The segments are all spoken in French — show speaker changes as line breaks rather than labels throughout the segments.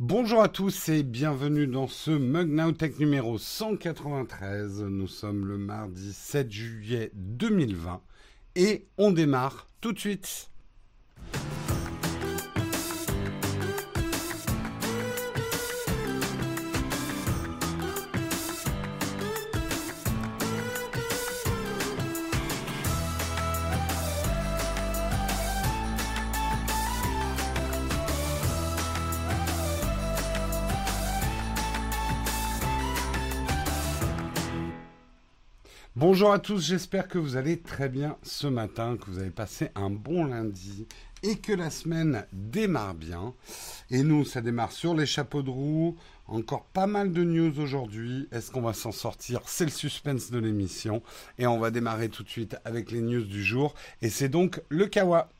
Bonjour à tous et bienvenue dans ce Mug Now Tech numéro 193. Nous sommes le mardi 7 juillet 2020 et on démarre tout de suite. Bonjour à tous, j'espère que vous allez très bien ce matin, que vous avez passé un bon lundi et que la semaine démarre bien. Et nous, ça démarre sur les chapeaux de roue. Encore pas mal de news aujourd'hui. Est-ce qu'on va s'en sortir? C'est le suspense de l'émission. Et on va démarrer tout de suite avec les news du jour. Et c'est donc le Kawa.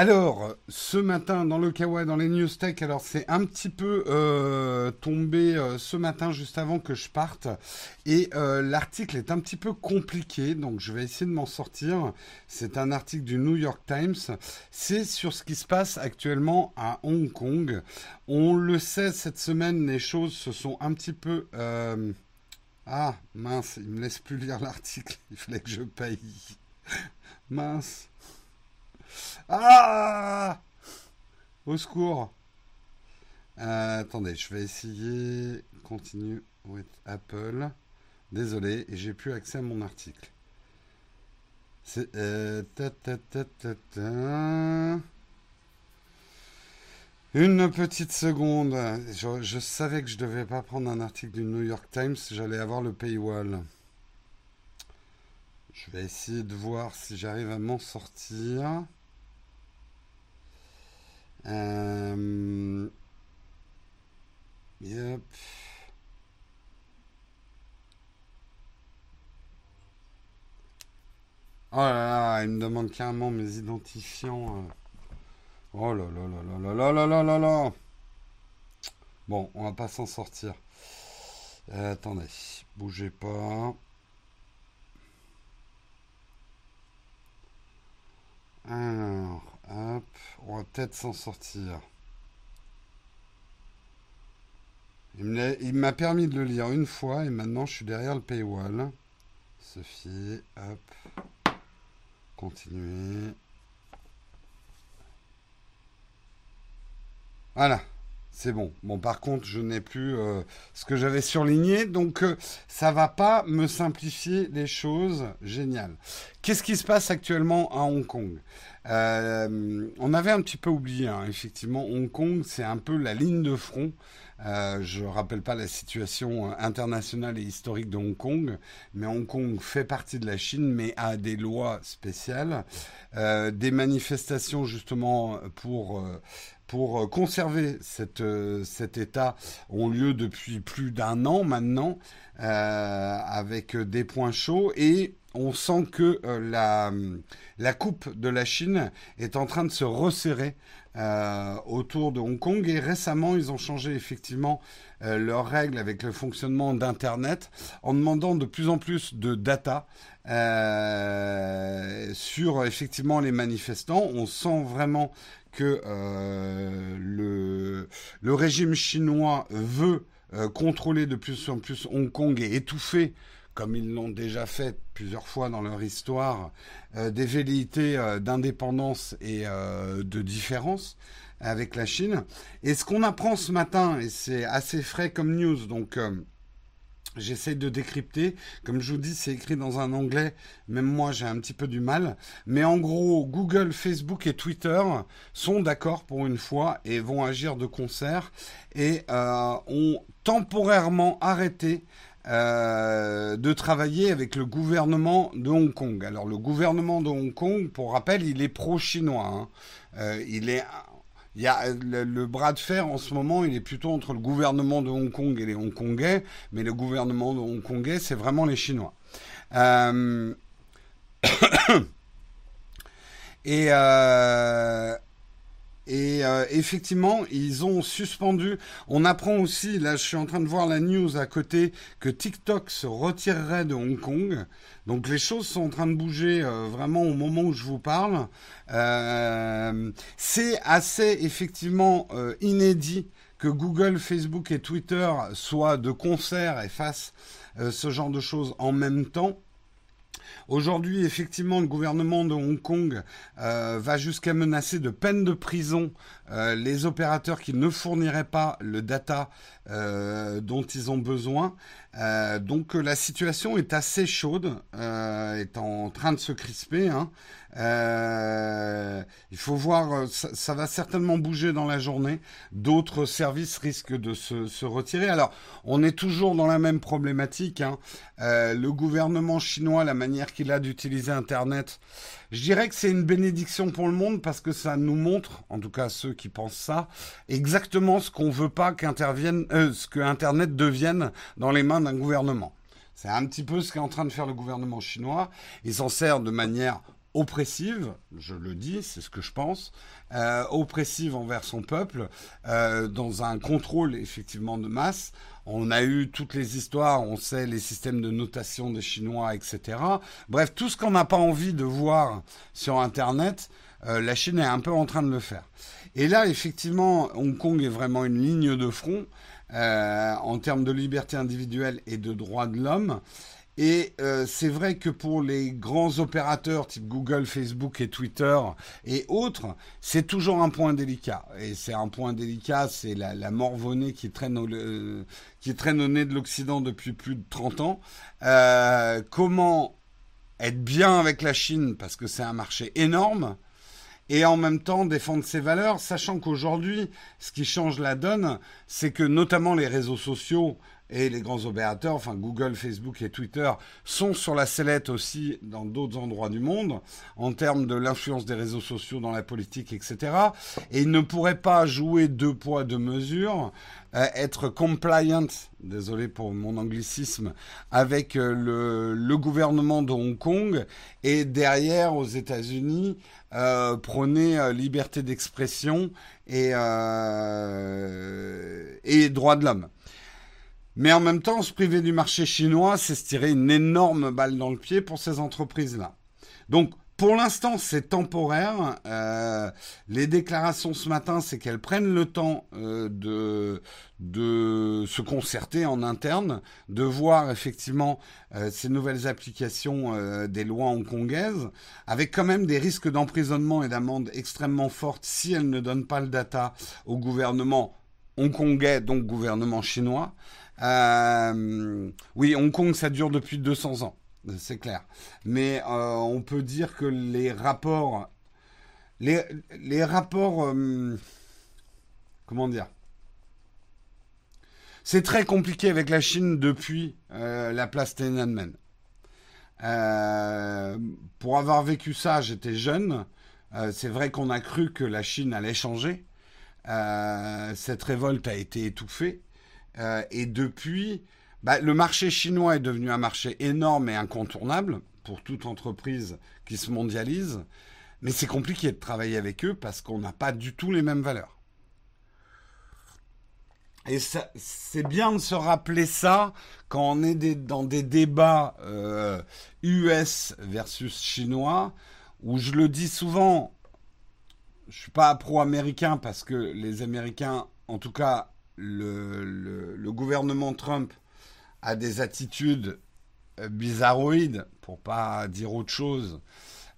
Alors, ce matin dans le Kawa, dans les news tech, alors c'est un petit peu euh, tombé euh, ce matin juste avant que je parte, et euh, l'article est un petit peu compliqué, donc je vais essayer de m'en sortir. C'est un article du New York Times. C'est sur ce qui se passe actuellement à Hong Kong. On le sait, cette semaine, les choses se sont un petit peu ah mince, il me laisse plus lire l'article. Il fallait que je paye. mince. Ah Au secours euh, Attendez, je vais essayer. Continue with Apple. Désolé, j'ai plus accès à mon article. C'est. Euh, Une petite seconde. Je, je, savais que je devais pas prendre un article du New York Times. J'allais avoir le paywall. Je vais essayer de voir si j'arrive à m'en sortir. Euh... Yep. Oh il me demande carrément mes identifiants. Euh. Oh là là là là là là là là là Bon, on va pas s'en sortir. Euh, attendez, bougez pas. Alors, hop, on va peut-être s'en sortir. Il m'a permis de le lire une fois et maintenant je suis derrière le paywall. Sophie, hop, continuer. Voilà, c'est bon. Bon, par contre, je n'ai plus euh, ce que j'avais surligné, donc euh, ça va pas me simplifier les choses. Génial. Qu'est-ce qui se passe actuellement à Hong Kong? Euh, On avait un petit peu oublié, hein. effectivement, Hong Kong, c'est un peu la ligne de front. je ne rappelle pas la situation internationale et historique de Hong Kong, mais Hong Kong fait partie de la Chine, mais a des lois spéciales, des manifestations justement pour pour euh, conserver euh, cet état ont lieu depuis plus d'un an maintenant, euh, avec des points chauds et on sent que la, la coupe de la Chine est en train de se resserrer autour de Hong Kong et récemment ils ont changé effectivement leurs règles avec le fonctionnement d'Internet en demandant de plus en plus de data sur effectivement les manifestants. On sent vraiment que euh, le, régime chinois veut euh, contrôler de plus en plus Hong Kong et étouffer, comme ils l'ont déjà fait plusieurs fois dans leur histoire, euh, des velléités d'indépendance et de différence avec la Chine. Et ce qu'on apprend ce matin, et c'est assez frais comme news, donc J'essaie de décrypter. Comme je vous dis, c'est écrit dans un anglais. Même moi, j'ai un petit peu du mal. Mais en gros, Google, Facebook et Twitter sont d'accord pour une fois et vont agir de concert et euh, ont temporairement arrêté euh, de travailler avec le gouvernement de Hong Kong. Alors le gouvernement de Hong Kong, pour rappel, il est pro-chinois. Hein. Euh, il est il y a le, bras de fer en ce moment, il est plutôt entre le gouvernement de Hong Kong et les Hongkongais, mais le gouvernement de Hongkongais, c'est vraiment les Chinois. Euh, et, euh, et euh, effectivement, ils ont suspendu. On apprend aussi, là, je suis en train de voir la news à côté, que TikTok se retirerait de Hong Kong. Donc les choses sont en train de bouger euh, vraiment au moment où je vous parle. Euh, c'est assez effectivement inédit que Google, Facebook et Twitter soient de concert et fassent ce genre de choses en même temps. Aujourd'hui, effectivement, le gouvernement de Hong Kong euh, va jusqu'à menacer de peine de prison euh, les opérateurs qui ne fourniraient pas le data euh, dont ils ont besoin. donc la situation est assez chaude, est en train de se crisper. Hein. Euh, il faut voir, euh, ça, va certainement bouger dans la journée. D'autres services risquent de se, retirer. Alors, on est toujours dans la même problématique. Hein. Euh, le gouvernement chinois, la manière qu'il a d'utiliser Internet, je dirais que c'est une bénédiction pour le monde parce que ça nous montre, en tout cas ceux qui pensent ça, exactement ce qu'on veut pas qu'intervienne, ce que Internet devienne dans les mains d'un gouvernement. C'est un petit peu ce qu'est en train de faire le gouvernement chinois. Il s'en sert de manière oppressive, je le dis, c'est ce que je pense, euh, oppressive envers son peuple, euh, dans un contrôle effectivement de masse. On a eu toutes les histoires, on sait les systèmes de notation des Chinois, etc. Bref, tout ce qu'on n'a pas envie de voir sur Internet, euh, la Chine est un peu en train de le faire. Et là, effectivement, Hong Kong est vraiment une ligne de front en termes de liberté individuelle et de droits de l'homme. Et euh, c'est vrai que pour les grands opérateurs type Google, Facebook et Twitter et autres, c'est toujours un point délicat. Et c'est un point délicat, c'est la, la morvonnée qui traîne, au, qui traîne au nez de l'Occident depuis plus de 30 ans. Euh, comment être bien avec la Chine parce que c'est un marché énorme et en même temps défendre ses valeurs, sachant qu'aujourd'hui, ce qui change la donne, c'est que notamment les réseaux sociaux et les grands opérateurs, enfin Google, Facebook et Twitter, sont sur la sellette aussi dans d'autres endroits du monde en termes de l'influence des réseaux sociaux dans la politique, etc. Et ils ne pourraient pas jouer deux poids, deux mesures, euh, être compliant, désolé pour mon anglicisme, avec euh, le, le, gouvernement de Hong Kong et derrière aux États-Unis euh, prôner euh, liberté d'expression et, et droits de l'homme. Mais en même temps, se priver du marché chinois, c'est se tirer une énorme balle dans le pied pour ces entreprises-là. Donc, pour l'instant, c'est temporaire. Euh, les déclarations ce matin, c'est qu'elles prennent le temps euh, de, se concerter en interne, de voir effectivement euh, ces nouvelles applications des lois hongkongaises, avec quand même des risques d'emprisonnement et d'amende extrêmement fortes si elles ne donnent pas le data au gouvernement hongkongais, donc gouvernement chinois. Euh, oui, Hong Kong, ça dure depuis 200 ans, c'est clair. Mais euh, on peut dire que les rapports, les, rapports, euh, comment dire? C'est très compliqué avec la Chine depuis la place Tiananmen. pour avoir vécu ça, j'étais jeune. c'est vrai qu'on a cru que la Chine allait changer. cette révolte a été étouffée. Euh, et depuis, bah, le marché chinois est devenu un marché énorme et incontournable pour toute entreprise qui se mondialise. Mais c'est compliqué de travailler avec eux parce qu'on n'a pas du tout les mêmes valeurs. Et c'est bien de se rappeler ça quand on est dans des débats US euh, versus chinois, où je le dis souvent, je suis pas pro-américain parce que les Américains, en tout cas le, gouvernement Trump a des attitudes euh, bizarroïdes, pour pas dire autre chose,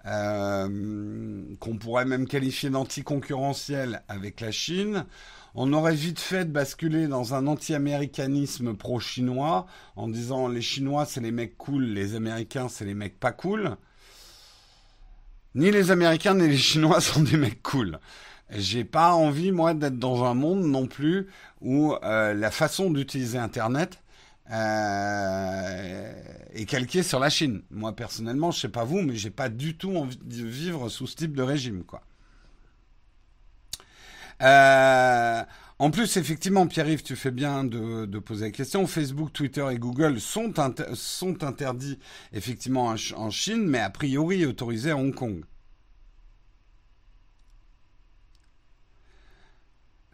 euh, qu'on pourrait même qualifier d'anticoncurrentiel avec la Chine, on aurait vite fait de basculer dans un anti-américanisme pro-chinois en disant les Chinois c'est les mecs cool, les Américains c'est les mecs pas cool. Ni les Américains ni les Chinois sont des mecs cool. J'ai pas envie, moi, d'être dans un monde non plus où euh, la façon d'utiliser Internet euh, est calquée sur la Chine. Moi, personnellement, je sais pas vous, mais j'ai pas du tout envie de vivre sous ce type de régime, quoi. Euh, en plus, effectivement, Pierre-Yves, tu fais bien de, poser la question. Facebook, Twitter et Google sont, sont interdits effectivement en, en Chine, mais a priori autorisés à Hong Kong.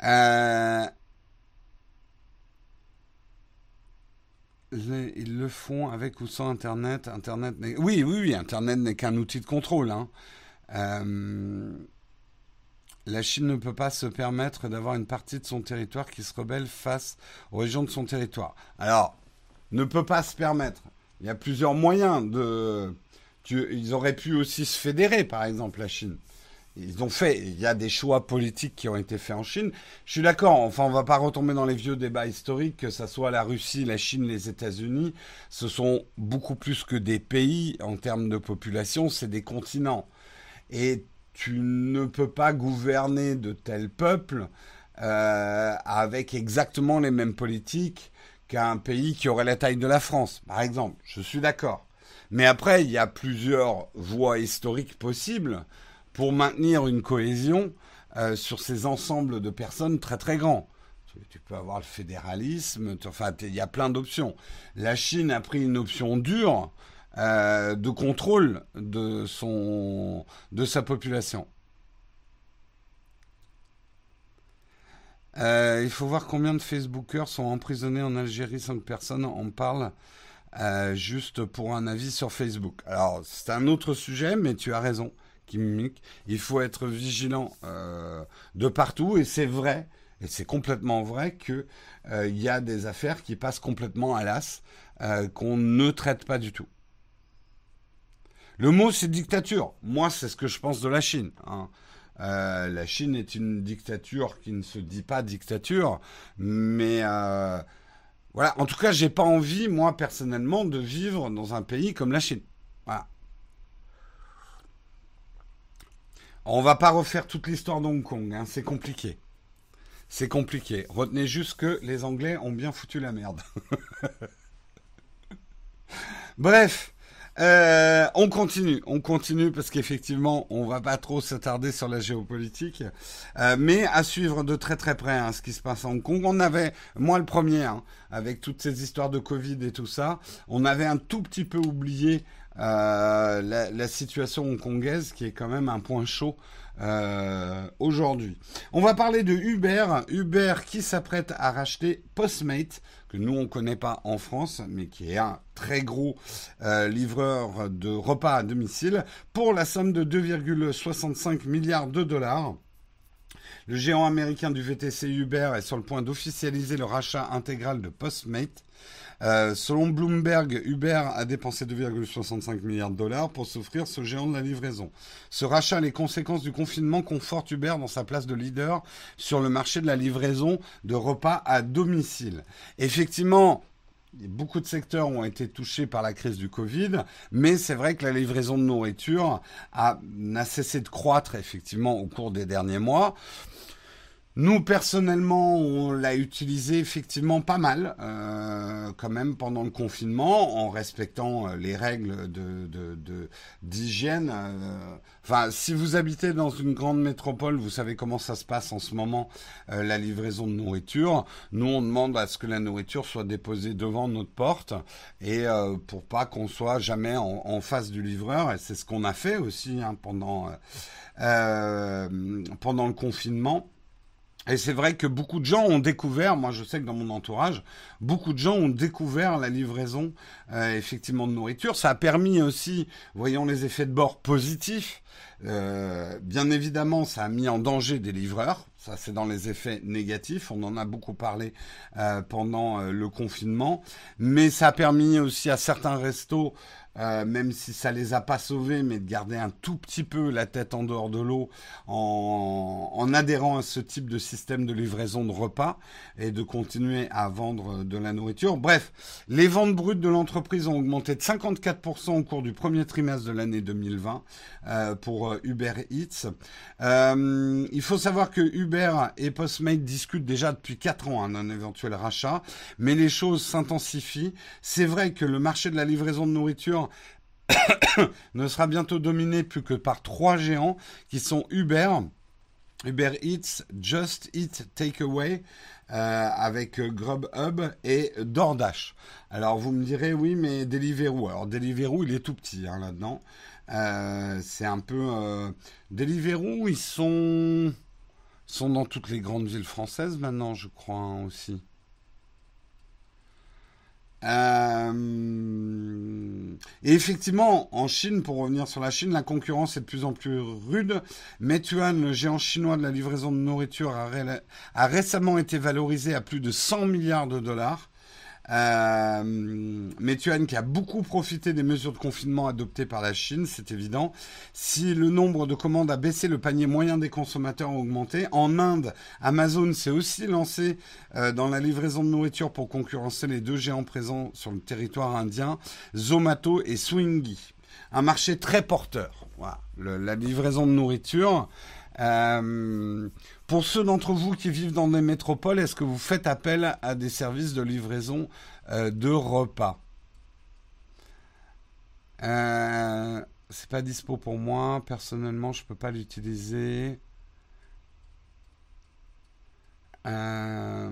Euh, ils le font avec ou sans Internet. Internet oui, oui, oui, Internet n'est qu'un outil de contrôle. Hein. Euh, la Chine ne peut pas se permettre d'avoir une partie de son territoire qui se rebelle face aux régions de son territoire. Alors, ne peut pas se permettre. Il y a plusieurs moyens de. ils auraient pu aussi se fédérer, par exemple, la Chine. Ils ont fait. Il y a des choix politiques qui ont été faits en Chine. Je suis d'accord. Enfin, on va pas retomber dans les vieux débats historiques, que ce soit la Russie, la Chine, les États-Unis. Ce sont beaucoup plus que des pays en termes de population. C'est des continents. Et tu ne peux pas gouverner de tels peuples euh, avec exactement les mêmes politiques qu'un pays qui aurait la taille de la France, par exemple. Je suis d'accord. Mais après, il y a plusieurs voies historiques possibles pour maintenir une cohésion euh, sur ces ensembles de personnes très très grands. Tu, peux avoir le fédéralisme, enfin, il y a plein d'options. La Chine a pris une option dure euh, de contrôle de, son, de sa population. Euh, il faut voir combien de Facebookers sont emprisonnés en Algérie sans que personne en parle, juste pour un avis sur Facebook. Alors, c'est un autre sujet, mais tu as raison, Il faut être vigilant de partout, et c'est vrai, et c'est complètement vrai qu'il y a des affaires qui passent complètement à l'as, qu'on ne traite pas du tout. Le mot, c'est dictature. Moi, c'est ce que je pense de la Chine. Hein. Euh, la Chine est une dictature qui ne se dit pas dictature, mais euh, voilà. En tout cas, j'ai pas envie, moi personnellement, de vivre dans un pays comme la Chine. Voilà. On va pas refaire toute l'histoire d'Hong Kong. Hein. c'est compliqué. C'est compliqué. Retenez juste que les Anglais ont bien foutu la merde. Bref. Euh, on continue, on continue parce qu'effectivement, on va pas trop s'attarder sur la géopolitique, euh, mais à suivre de très très près hein, ce qui se passe à Hong Kong. On avait, moi le premier, hein, avec toutes ces histoires de Covid et tout ça, on avait un tout petit peu oublié la, la, situation hongkongaise qui est quand même un point chaud euh, aujourd'hui. On va parler de Uber. Uber qui s'apprête à racheter Postmate, que nous on connaît pas en France, mais qui est un très gros euh, livreur de repas à domicile, pour la somme de 2,65 milliards de dollars. Le géant américain du VTC Uber est sur le point d'officialiser le rachat intégral de Postmate. Euh, selon Bloomberg, Uber a dépensé 2,65 milliards de dollars pour s'offrir ce géant de la livraison. Ce rachat, les conséquences du confinement confortent Uber dans sa place de leader sur le marché de la livraison de repas à domicile. Effectivement, Beaucoup de secteurs ont été touchés par la crise du Covid, mais c'est vrai que la livraison de nourriture n'a cessé de croître effectivement au cours des derniers mois. Nous, personnellement, on l'a utilisé effectivement pas mal, euh, quand même, pendant le confinement, en respectant euh, les règles de, d'hygiène. Euh. Enfin, si vous habitez dans une grande métropole, vous savez comment ça se passe en ce moment, la livraison de nourriture. Nous, on demande à ce que la nourriture soit déposée devant notre porte, et pour pas qu'on soit jamais en, face du livreur. Et c'est ce qu'on a fait aussi hein, pendant, pendant le confinement. Et c'est vrai que beaucoup de gens ont découvert, moi je sais que dans mon entourage, beaucoup de gens ont découvert la livraison euh, effectivement de nourriture. Ça a permis aussi, voyons les effets de bord positifs. Euh, bien évidemment, ça a mis en danger des livreurs. Ça, c'est dans les effets négatifs. On en a beaucoup parlé euh, pendant le confinement. Mais ça a permis aussi à certains restos euh, même si ça les a pas sauvés, mais de garder un tout petit peu la tête en dehors de l'eau en, en, adhérant à ce type de système de livraison de repas et de continuer à vendre de la nourriture. Bref, les ventes brutes de l'entreprise ont augmenté de 54% au cours du premier trimestre de l'année 2020 euh, pour euh, Uber Eats. Euh, il faut savoir que Uber et Postmate discutent déjà depuis 4 ans hein, d'un éventuel rachat, mais les choses s'intensifient. C'est vrai que le marché de la livraison de nourriture ne sera bientôt dominé plus que par trois géants qui sont Uber, Uber Eats, Just Eat Takeaway, euh, avec Grubhub et DoorDash. Alors vous me direz oui mais Deliveroo. Alors Deliveroo il est tout petit hein, là-dedans. Euh, c'est un peu euh, Deliveroo ils sont sont dans toutes les grandes villes françaises maintenant, je crois hein, aussi. Euh, et effectivement, en Chine, pour revenir sur la Chine, la concurrence est de plus en plus rude. Meituan, le géant chinois de la livraison de nourriture, a récemment été valorisé à plus de 100 milliards de dollars. Euh, Metuan qui a beaucoup profité des mesures de confinement adoptées par la Chine, c'est évident. Si le nombre de commandes a baissé, le panier moyen des consommateurs a augmenté. En Inde, Amazon s'est aussi lancé euh, dans la livraison de nourriture pour concurrencer les deux géants présents sur le territoire indien, Zomato et Swiggy. Un marché très porteur. Voilà, la livraison de nourriture. Euh, pour ceux d'entre vous qui vivent dans des métropoles, est-ce que vous faites appel à des services de livraison euh, de repas? Euh, C'est pas dispo pour moi. Personnellement, je peux pas l'utiliser. Euh,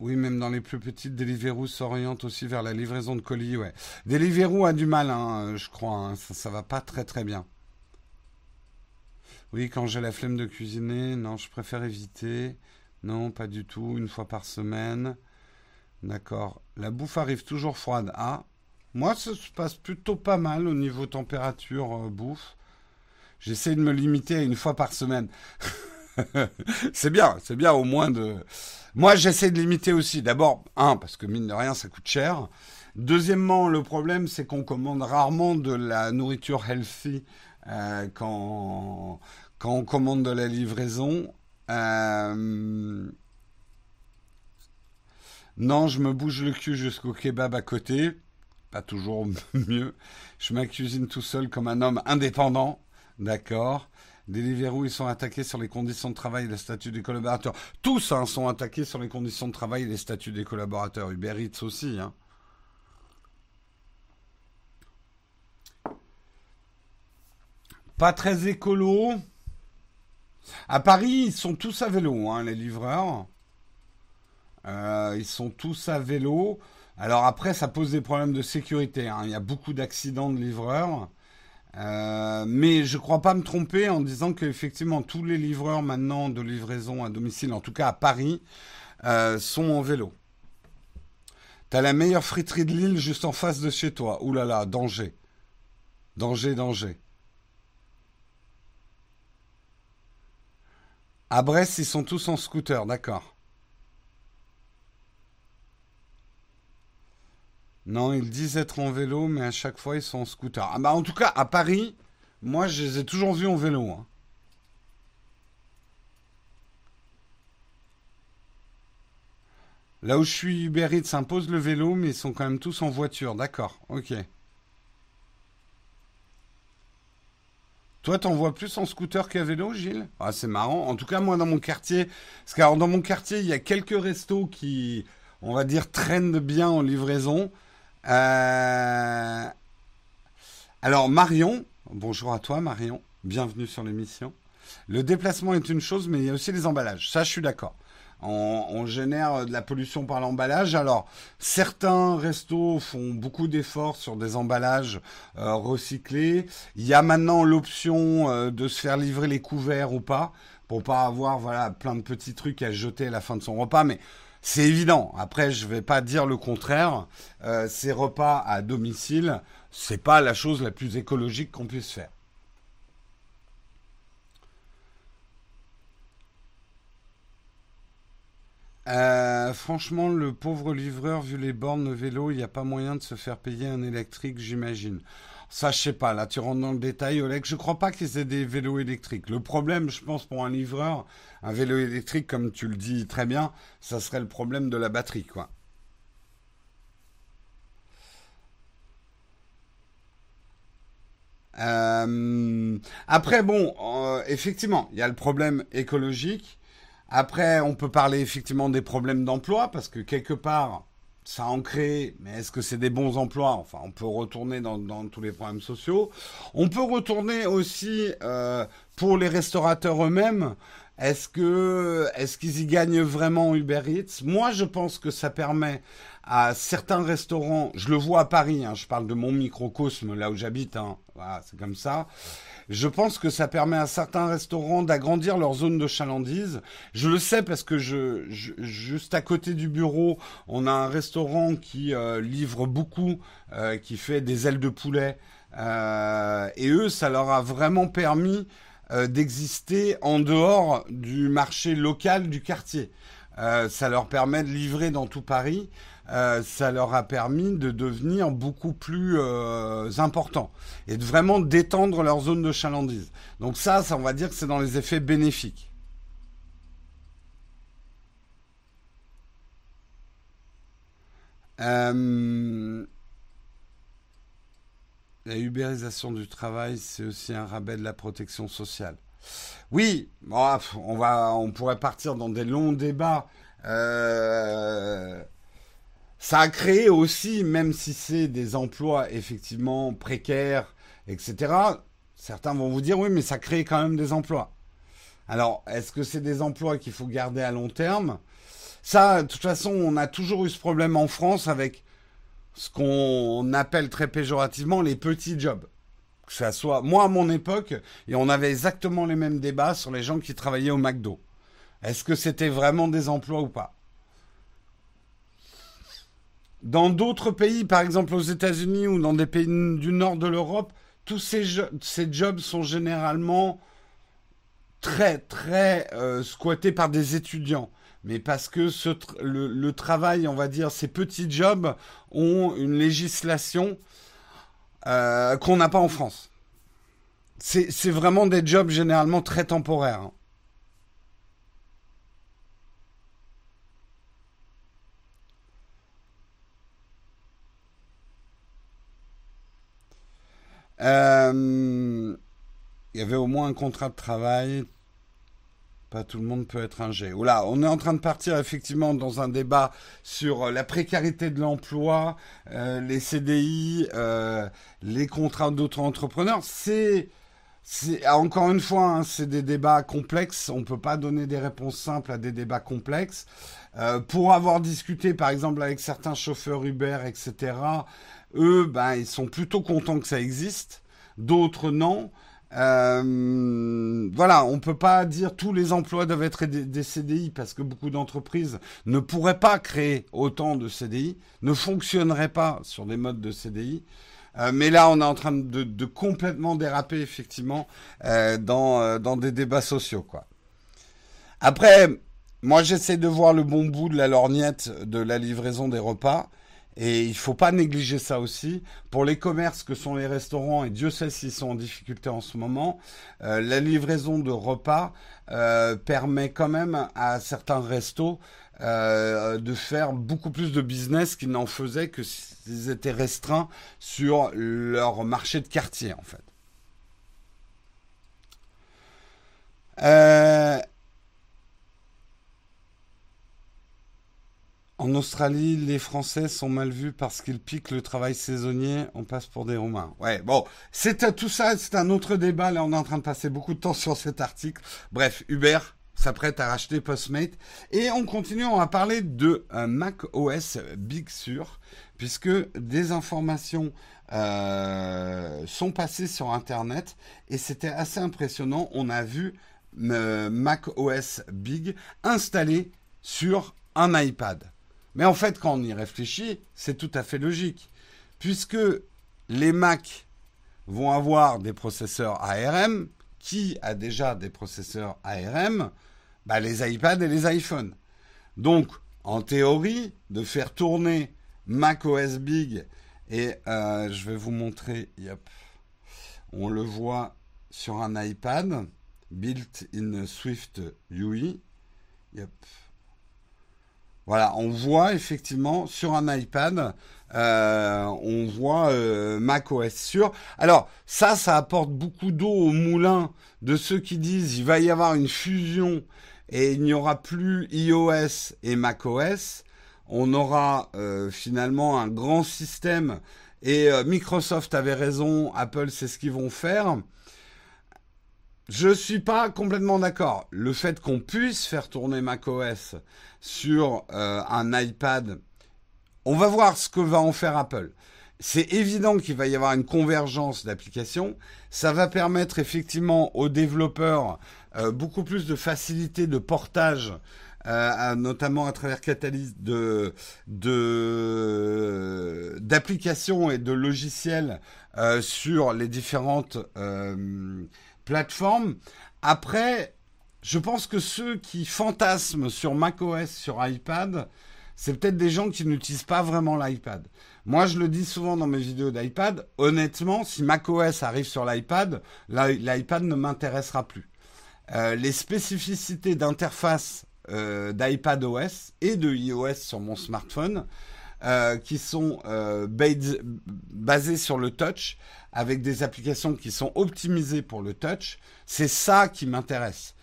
oui, même dans les plus petites, Deliveroo s'oriente aussi vers la livraison de colis. Ouais. Deliveroo a du mal, hein, je crois. Hein. ça, ça va pas très très bien. Oui, quand j'ai la flemme de cuisiner, non, je préfère éviter. Non, pas du tout, une fois par semaine. D'accord. La bouffe arrive toujours froide. Ah, moi, ça se passe plutôt pas mal au niveau température euh, bouffe. J'essaie de me limiter à une fois par semaine. c'est bien, c'est bien au moins de... Moi, j'essaie de limiter aussi. D'abord, un, parce que mine de rien, ça coûte cher. Deuxièmement, le problème, c'est qu'on commande rarement de la nourriture healthy euh, quand, quand on commande de la livraison. Euh, non, je me bouge le cul jusqu'au kebab à côté. Pas toujours mieux. Je me cuisine tout seul comme un homme indépendant. D'accord. Deliveroo, ils sont attaqués sur les conditions de travail et le statut des collaborateurs. Tous hein, sont attaqués sur les conditions de travail et les statuts des collaborateurs. Uber Eats aussi. Hein. Pas très écolo. À Paris, ils sont tous à vélo, hein, les livreurs. Euh, ils sont tous à vélo. Alors après, ça pose des problèmes de sécurité. Hein. Il y a beaucoup d'accidents de livreurs. Euh, mais je ne crois pas me tromper en disant qu'effectivement tous les livreurs maintenant de livraison à domicile, en tout cas à Paris, euh, sont en vélo. T'as la meilleure friterie de l'île juste en face de chez toi. Ouh là là, danger. Danger, danger. À Brest, ils sont tous en scooter, d'accord. Non, ils disent être en vélo, mais à chaque fois, ils sont en scooter. Ah bah en tout cas, à Paris, moi, je les ai toujours vus en vélo. Hein. Là où je suis, Uber Eats impose le vélo, mais ils sont quand même tous en voiture. D'accord, ok. Toi, t'en vois plus en scooter qu'à vélo, Gilles? Ah, C'est marrant. En tout cas, moi, dans mon quartier, parce que dans mon quartier, il y a quelques restos qui, on va dire, traînent bien en livraison. Euh, alors, Marion, bonjour à toi, Marion. Bienvenue sur l'émission. Le déplacement est une chose, mais il y a aussi les emballages. Ça, je suis d'accord on, génère de la pollution par l'emballage. Alors, certains restos font beaucoup d'efforts sur des emballages euh, recyclés. Il y a maintenant l'option euh, de se faire livrer les couverts ou pas, pour pas avoir voilà plein de petits trucs à jeter à la fin de son repas. Mais c'est évident. Après, je vais pas dire le contraire. Euh, ces repas à domicile, c'est pas la chose la plus écologique qu'on puisse faire. Euh, franchement, le pauvre livreur, vu les bornes de vélo, il n'y a pas moyen de se faire payer un électrique, j'imagine. Ça, je sais pas. Là, tu rentres dans le détail, Oleg. Je crois pas qu'ils aient des vélos électriques. Le problème, je pense, pour un livreur, un vélo électrique, comme tu le dis très bien, ça serait le problème de la batterie, quoi. Euh, après, bon, euh, effectivement, il y a le problème écologique. Après, on peut parler effectivement des problèmes d'emploi, parce que quelque part, ça en crée, mais est-ce que c'est des bons emplois? Enfin, on peut retourner dans, tous les problèmes sociaux. On peut retourner aussi euh, pour les restaurateurs eux-mêmes. Est-ce que est-ce qu'ils y gagnent vraiment Uber Eats? Moi, je pense que ça permet à certains restaurants, je le vois à Paris, hein, je parle de mon microcosme là où j'habite, hein, voilà, c'est comme ça. Je pense que ça permet à certains restaurants d'agrandir leur zone de chalandise. Je le sais parce que je, juste à côté du bureau, on a un restaurant qui euh, livre beaucoup, euh, qui fait des ailes de poulet. Euh, et eux, ça leur a vraiment permis d'exister en dehors du marché local du quartier. ça leur permet de livrer dans tout Paris. Euh, ça leur a permis de devenir beaucoup plus euh, importants et de vraiment détendre leur zone de chalandise. Donc ça, on va dire que c'est dans les effets bénéfiques. Euh, la ubérisation du travail, c'est aussi un rabais de la protection sociale. Oui, on va, on pourrait partir dans des longs débats. Euh, ça a créé aussi, même si c'est des emplois effectivement précaires, etc., certains vont vous dire oui, mais ça crée quand même des emplois. Alors, est-ce que c'est des emplois qu'il faut garder à long terme? Ça, de toute façon, on a toujours eu ce problème en France avec ce qu'on appelle très péjorativement les petits jobs. Que ça soit, moi à mon époque, et on avait exactement les mêmes débats sur les gens qui travaillaient au McDo. Est-ce que c'était vraiment des emplois ou pas? Dans d'autres pays, par exemple aux États-Unis ou dans des pays du nord de l'Europe, tous ces, jobs sont généralement très, très euh, squattés par des étudiants. Mais parce que le, travail, on va dire, ces petits jobs ont une législation euh, qu'on n'a pas en France. C'est vraiment des jobs généralement très temporaires. Euh, il y avait au moins un contrat de travail. Pas tout le monde peut être un G. Oula, on est en train de partir effectivement dans un débat sur la précarité de l'emploi, euh, les CDI, euh, les contrats d'autres entrepreneurs. C'est encore une fois, hein, c'est des débats complexes. On ne peut pas donner des réponses simples à des débats complexes. pour avoir discuté, par exemple, avec certains chauffeurs Uber, etc eux, ben, ils sont plutôt contents que ça existe. D'autres, non. Euh, voilà, on peut pas dire tous les emplois doivent être des, CDI parce que beaucoup d'entreprises ne pourraient pas créer autant de CDI, ne fonctionneraient pas sur des modes de CDI. Euh, mais là, on est en train de, complètement déraper effectivement euh, dans, dans des débats sociaux, quoi. Après, moi, j'essaie de voir le bon bout de la lorgnette de la livraison des repas. Et il faut pas négliger ça aussi. Pour les commerces que sont les restaurants, et Dieu sait s'ils sont en difficulté en ce moment, euh, la livraison de repas euh, permet quand même à certains restos euh, de faire beaucoup plus de business qu'ils n'en faisaient que s'ils étaient restreints sur leur marché de quartier en fait. Euh, En Australie, les Français sont mal vus parce qu'ils piquent le travail saisonnier. On passe pour des Romains. Ouais, bon, c'est tout ça, c'est un autre débat. Là, on est en train de passer beaucoup de temps sur cet article. Bref, Uber s'apprête à racheter Postmate. Et on continue, on va parler de un Mac OS Big Sur, puisque des informations euh, sont passées sur Internet et c'était assez impressionnant. On a vu euh, Mac OS Big installé sur un iPad. Mais en fait, quand on y réfléchit, c'est tout à fait logique. Puisque les Mac vont avoir des processeurs ARM, qui a déjà des processeurs ARM bah, Les iPads et les iPhones. Donc, en théorie, de faire tourner Mac OS Big, et euh, je vais vous montrer, on le voit sur un iPad, built in Swift UI. Yep. Voilà, on voit effectivement sur un iPad, euh, on voit euh, Mac sur. Alors ça, ça apporte beaucoup d'eau au moulin de ceux qui disent il va y avoir une fusion et il n'y aura plus iOS et Mac OS. On aura euh, finalement un grand système et Microsoft avait raison, Apple c'est ce qu'ils vont faire. Je suis pas complètement d'accord. Le fait qu'on puisse faire tourner macOS sur euh, un iPad, on va voir ce que va en faire Apple. C'est évident qu'il va y avoir une convergence d'applications. Ça va permettre effectivement aux développeurs euh, beaucoup plus de facilité de portage, euh, notamment à travers Catalyst, de d'applications et de logiciels sur les différentes plateforme. Après, je pense que ceux qui fantasment sur macOS, sur iPad, c'est peut-être des gens qui n'utilisent pas vraiment l'iPad. Moi, je le dis souvent dans mes vidéos d'iPad, honnêtement, si macOS arrive sur l'iPad, l'iPad ne m'intéressera plus. Euh, les spécificités d'interface euh, d'iPadOS et de iOS sur mon smartphone, euh, qui sont basées sur le touch, avec des applications qui sont optimisées pour le touch. C'est ça qui m'intéresse.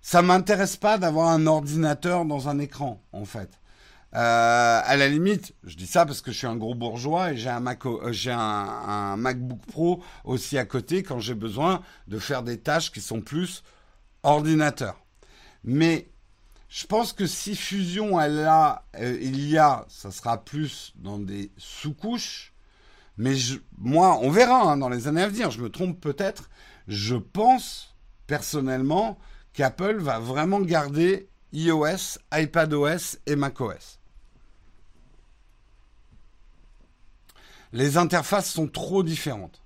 Ça m'intéresse pas d'avoir un ordinateur dans un écran, en fait. Euh, à la limite, je dis ça parce que je suis un gros bourgeois et j'ai un, euh, MacBook Pro aussi à côté quand j'ai besoin de faire des tâches qui sont plus ordinateur. Mais je pense que si fusion elle a, euh, il y a, ça sera plus dans des sous-couches mais moi, on verra hein, dans les années à venir. Je me trompe peut-être. Je pense personnellement qu'Apple va vraiment garder iOS, iPadOS et macOS. Les interfaces sont trop différentes.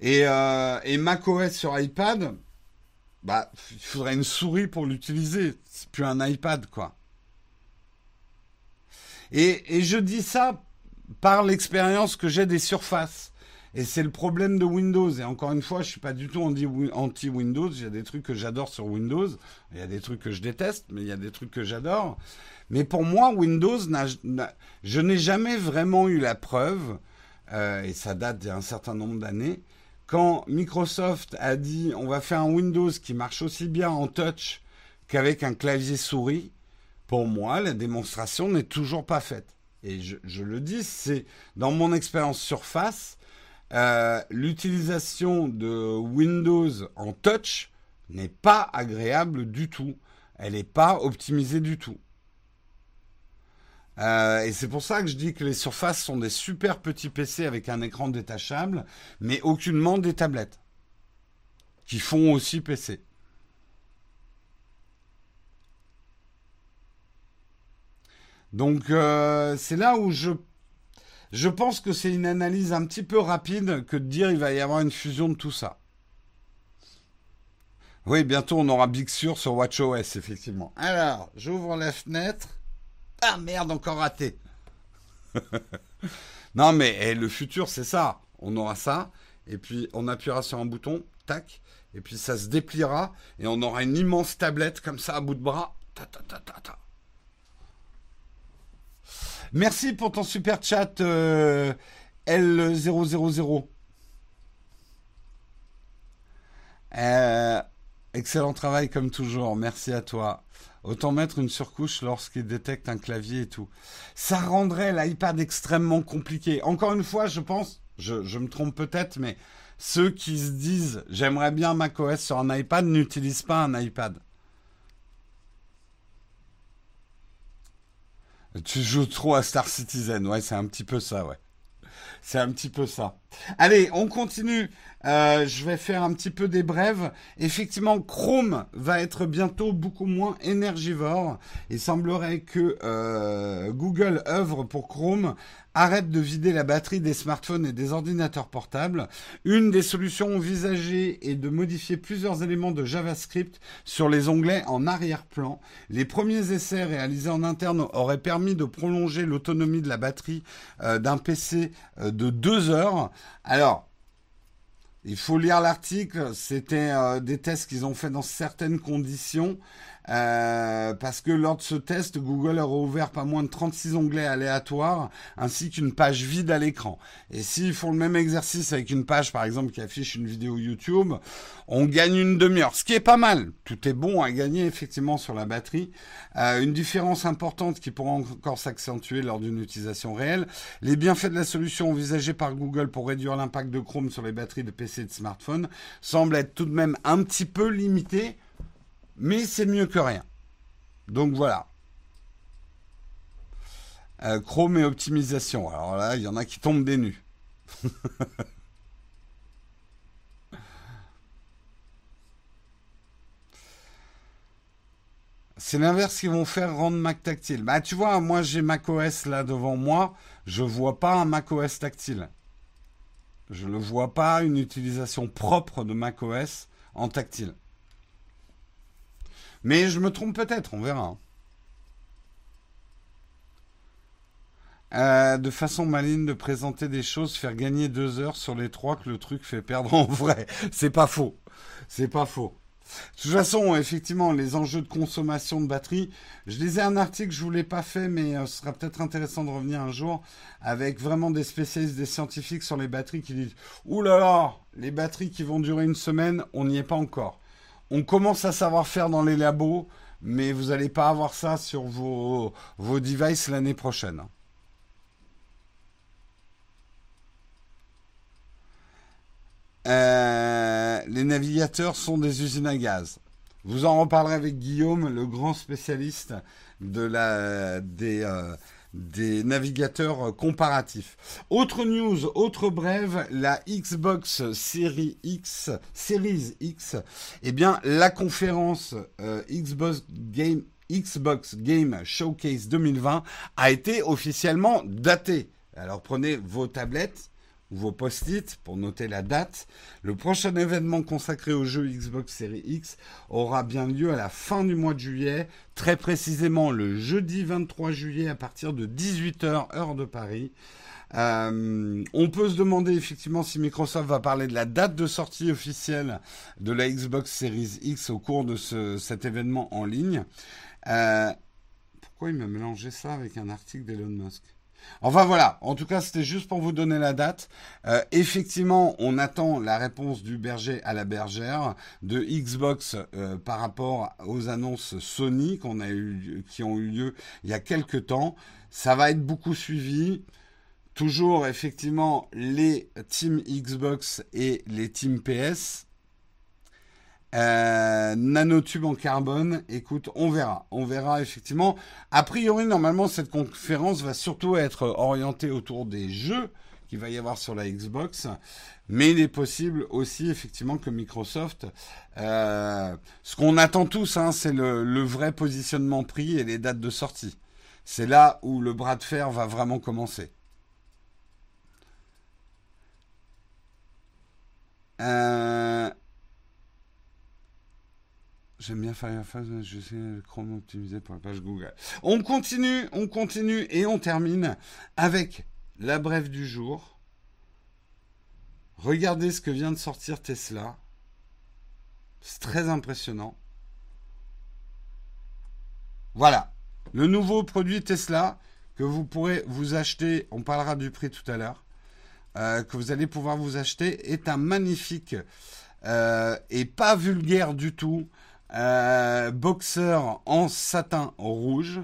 Et, euh, et macOS sur iPad, bah, il faudrait une souris pour l'utiliser. C'est plus un iPad, quoi. Et, je dis ça par l'expérience que j'ai des surfaces. Et c'est le problème de Windows. Et encore une fois, je suis pas du tout anti-Windows. Il y a des trucs que j'adore sur Windows. Il y a des trucs que je déteste, mais il y a des trucs que j'adore. Mais pour moi, Windows, je n'ai jamais vraiment eu la preuve, euh, et ça date d'un certain nombre d'années, quand Microsoft a dit on va faire un Windows qui marche aussi bien en touch qu'avec un clavier souris, pour moi, la démonstration n'est toujours pas faite. Et je, le dis, c'est dans mon expérience Surface, euh, l'utilisation de Windows en touch n'est pas agréable du tout. Elle n'est pas optimisée du tout. Euh, et c'est pour ça que je dis que les surfaces sont des super petits PC avec un écran détachable, mais aucunement des tablettes, qui font aussi PC. Donc euh, c'est là où je je pense que c'est une analyse un petit peu rapide que de dire il va y avoir une fusion de tout ça. Oui, bientôt on aura Big Sur sur WatchOS, effectivement. Alors, j'ouvre la fenêtre. Ah merde, encore raté. non mais eh, le futur c'est ça. On aura ça, et puis on appuiera sur un bouton, tac, et puis ça se dépliera, et on aura une immense tablette comme ça à bout de bras. Ta, ta, ta. Merci pour ton super chat euh, L000. Euh, excellent travail comme toujours. Merci à toi. Autant mettre une surcouche lorsqu'il détecte un clavier et tout. Ça rendrait l'iPad extrêmement compliqué. Encore une fois, je pense, je, je me trompe peut-être, mais ceux qui se disent j'aimerais bien macOS sur un iPad n'utilisent pas un iPad. Tu joues trop à Star Citizen, ouais, c'est un petit peu ça, ouais. C'est un petit peu ça. Allez, on continue. Euh, je vais faire un petit peu des brèves. Effectivement, Chrome va être bientôt beaucoup moins énergivore. Il semblerait que euh, Google œuvre pour Chrome arrête de vider la batterie des smartphones et des ordinateurs portables. Une des solutions envisagées est de modifier plusieurs éléments de JavaScript sur les onglets en arrière-plan. Les premiers essais réalisés en interne auraient permis de prolonger l'autonomie de la batterie euh, d'un PC de deux heures. Alors, il faut lire l'article. C'était euh, des tests qu'ils ont fait dans certaines conditions. Euh, parce que lors de ce test, Google aura ouvert pas moins de 36 onglets aléatoires ainsi qu'une page vide à l'écran. Et s'ils font le même exercice avec une page, par exemple, qui affiche une vidéo YouTube, on gagne une demi-heure, ce qui est pas mal. Tout est bon à gagner effectivement sur la batterie. Euh, une différence importante qui pourra encore s'accentuer lors d'une utilisation réelle. Les bienfaits de la solution envisagée par Google pour réduire l'impact de Chrome sur les batteries de PC et de smartphone semblent être tout de même un petit peu limités mais c'est mieux que rien. Donc voilà. Euh, Chrome et optimisation. Alors là, il y en a qui tombent des nues. C'est l'inverse qu'ils vont faire rendre Mac tactile. Bah tu vois, moi j'ai macOS là devant moi, je vois pas un macOS tactile. Je ne vois pas une utilisation propre de macOS en tactile. Mais je me trompe peut-être, on verra. Euh, de façon maligne de présenter des choses, faire gagner deux heures sur les trois que le truc fait perdre en vrai. C'est pas faux. C'est pas faux. De toute façon, effectivement, les enjeux de consommation de batterie, je lisais un article, je ne vous l'ai pas fait, mais euh, ce sera peut-être intéressant de revenir un jour avec vraiment des spécialistes, des scientifiques sur les batteries qui disent Ouh là là, les batteries qui vont durer une semaine, on n'y est pas encore on commence à savoir faire dans les labos, mais vous n'allez pas avoir ça sur vos, vos devices l'année prochaine. Euh, les navigateurs sont des usines à gaz. Vous en reparlerez avec Guillaume, le grand spécialiste de la, des, euh, des navigateurs comparatifs. Autre news, autre brève, la Xbox Series X, Series X, eh bien la conférence euh, Xbox Game Xbox Game Showcase 2020 a été officiellement datée. Alors prenez vos tablettes, vos post-it pour noter la date. Le prochain événement consacré au jeu Xbox Series X aura bien lieu à la fin du mois de juillet, très précisément le jeudi 23 juillet à partir de 18h heure de Paris. Euh, on peut se demander effectivement si Microsoft va parler de la date de sortie officielle de la Xbox Series X au cours de cet événement en ligne. Euh, pourquoi il m'a mélangé ça avec un article d'Elon Musk? Enfin voilà, en tout cas c'était juste pour vous donner la date. Euh, effectivement, on attend la réponse du berger à la bergère de Xbox euh, par rapport aux annonces Sony qui ont eu lieu il y a quelques temps. Ça va être beaucoup suivi. Toujours effectivement les teams Xbox et les teams PS euh, nanotube en carbone, écoute, on verra. On verra effectivement. A priori, normalement, cette conférence va surtout être orientée autour des jeux qu'il va y avoir sur la Xbox. Mais il est possible aussi, effectivement, que Microsoft... Euh, ce qu'on attend tous, hein, c'est le, le vrai positionnement prix et les dates de sortie. C'est là où le bras de fer va vraiment commencer. Euh... J'aime bien Firefox, je sais Chrome optimisé pour la page Google. On continue, on continue et on termine avec la brève du jour. Regardez ce que vient de sortir Tesla. C'est très impressionnant. Voilà, le nouveau produit Tesla que vous pourrez vous acheter, on parlera du prix tout à l'heure, euh, que vous allez pouvoir vous acheter, est un magnifique euh, et pas vulgaire du tout euh, boxeur en satin rouge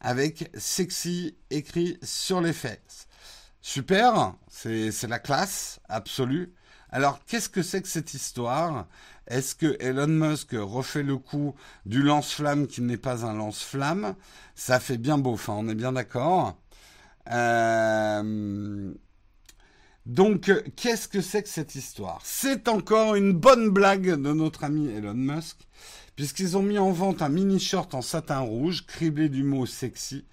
avec sexy écrit sur les fesses. Super, c'est la classe absolue. Alors, qu'est-ce que c'est que cette histoire? Est-ce que Elon Musk refait le coup du lance-flamme qui n'est pas un lance-flamme? Ça fait bien beau, enfin, on est bien d'accord. Euh, donc, qu'est-ce que c'est que cette histoire? C'est encore une bonne blague de notre ami Elon Musk, puisqu'ils ont mis en vente un mini short en satin rouge, criblé du mot sexy.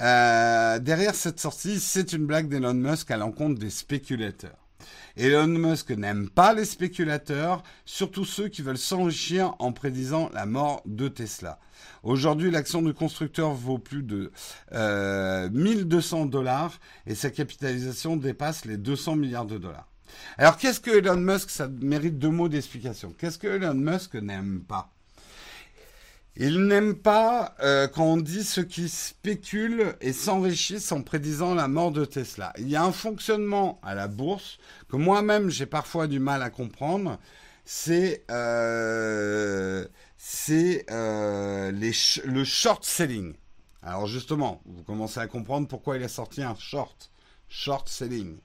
Euh, derrière cette sortie, c'est une blague d'Elon Musk à l'encontre des spéculateurs. Elon Musk n'aime pas les spéculateurs, surtout ceux qui veulent s'enrichir en prédisant la mort de Tesla. Aujourd'hui, l'action du constructeur vaut plus de 1200 euh, dollars et sa capitalisation dépasse les 200 milliards de dollars. Alors, qu'est-ce que Elon Musk? Ça mérite deux mots d'explication. Qu'est-ce que Elon Musk n'aime pas? Il n'aime pas euh, quand on dit ceux qui spéculent et s'enrichissent en prédisant la mort de Tesla. Il y a un fonctionnement à la bourse que moi-même j'ai parfois du mal à comprendre. C'est euh, euh, le short selling. Alors justement, vous commencez à comprendre pourquoi il a sorti un short. Short selling.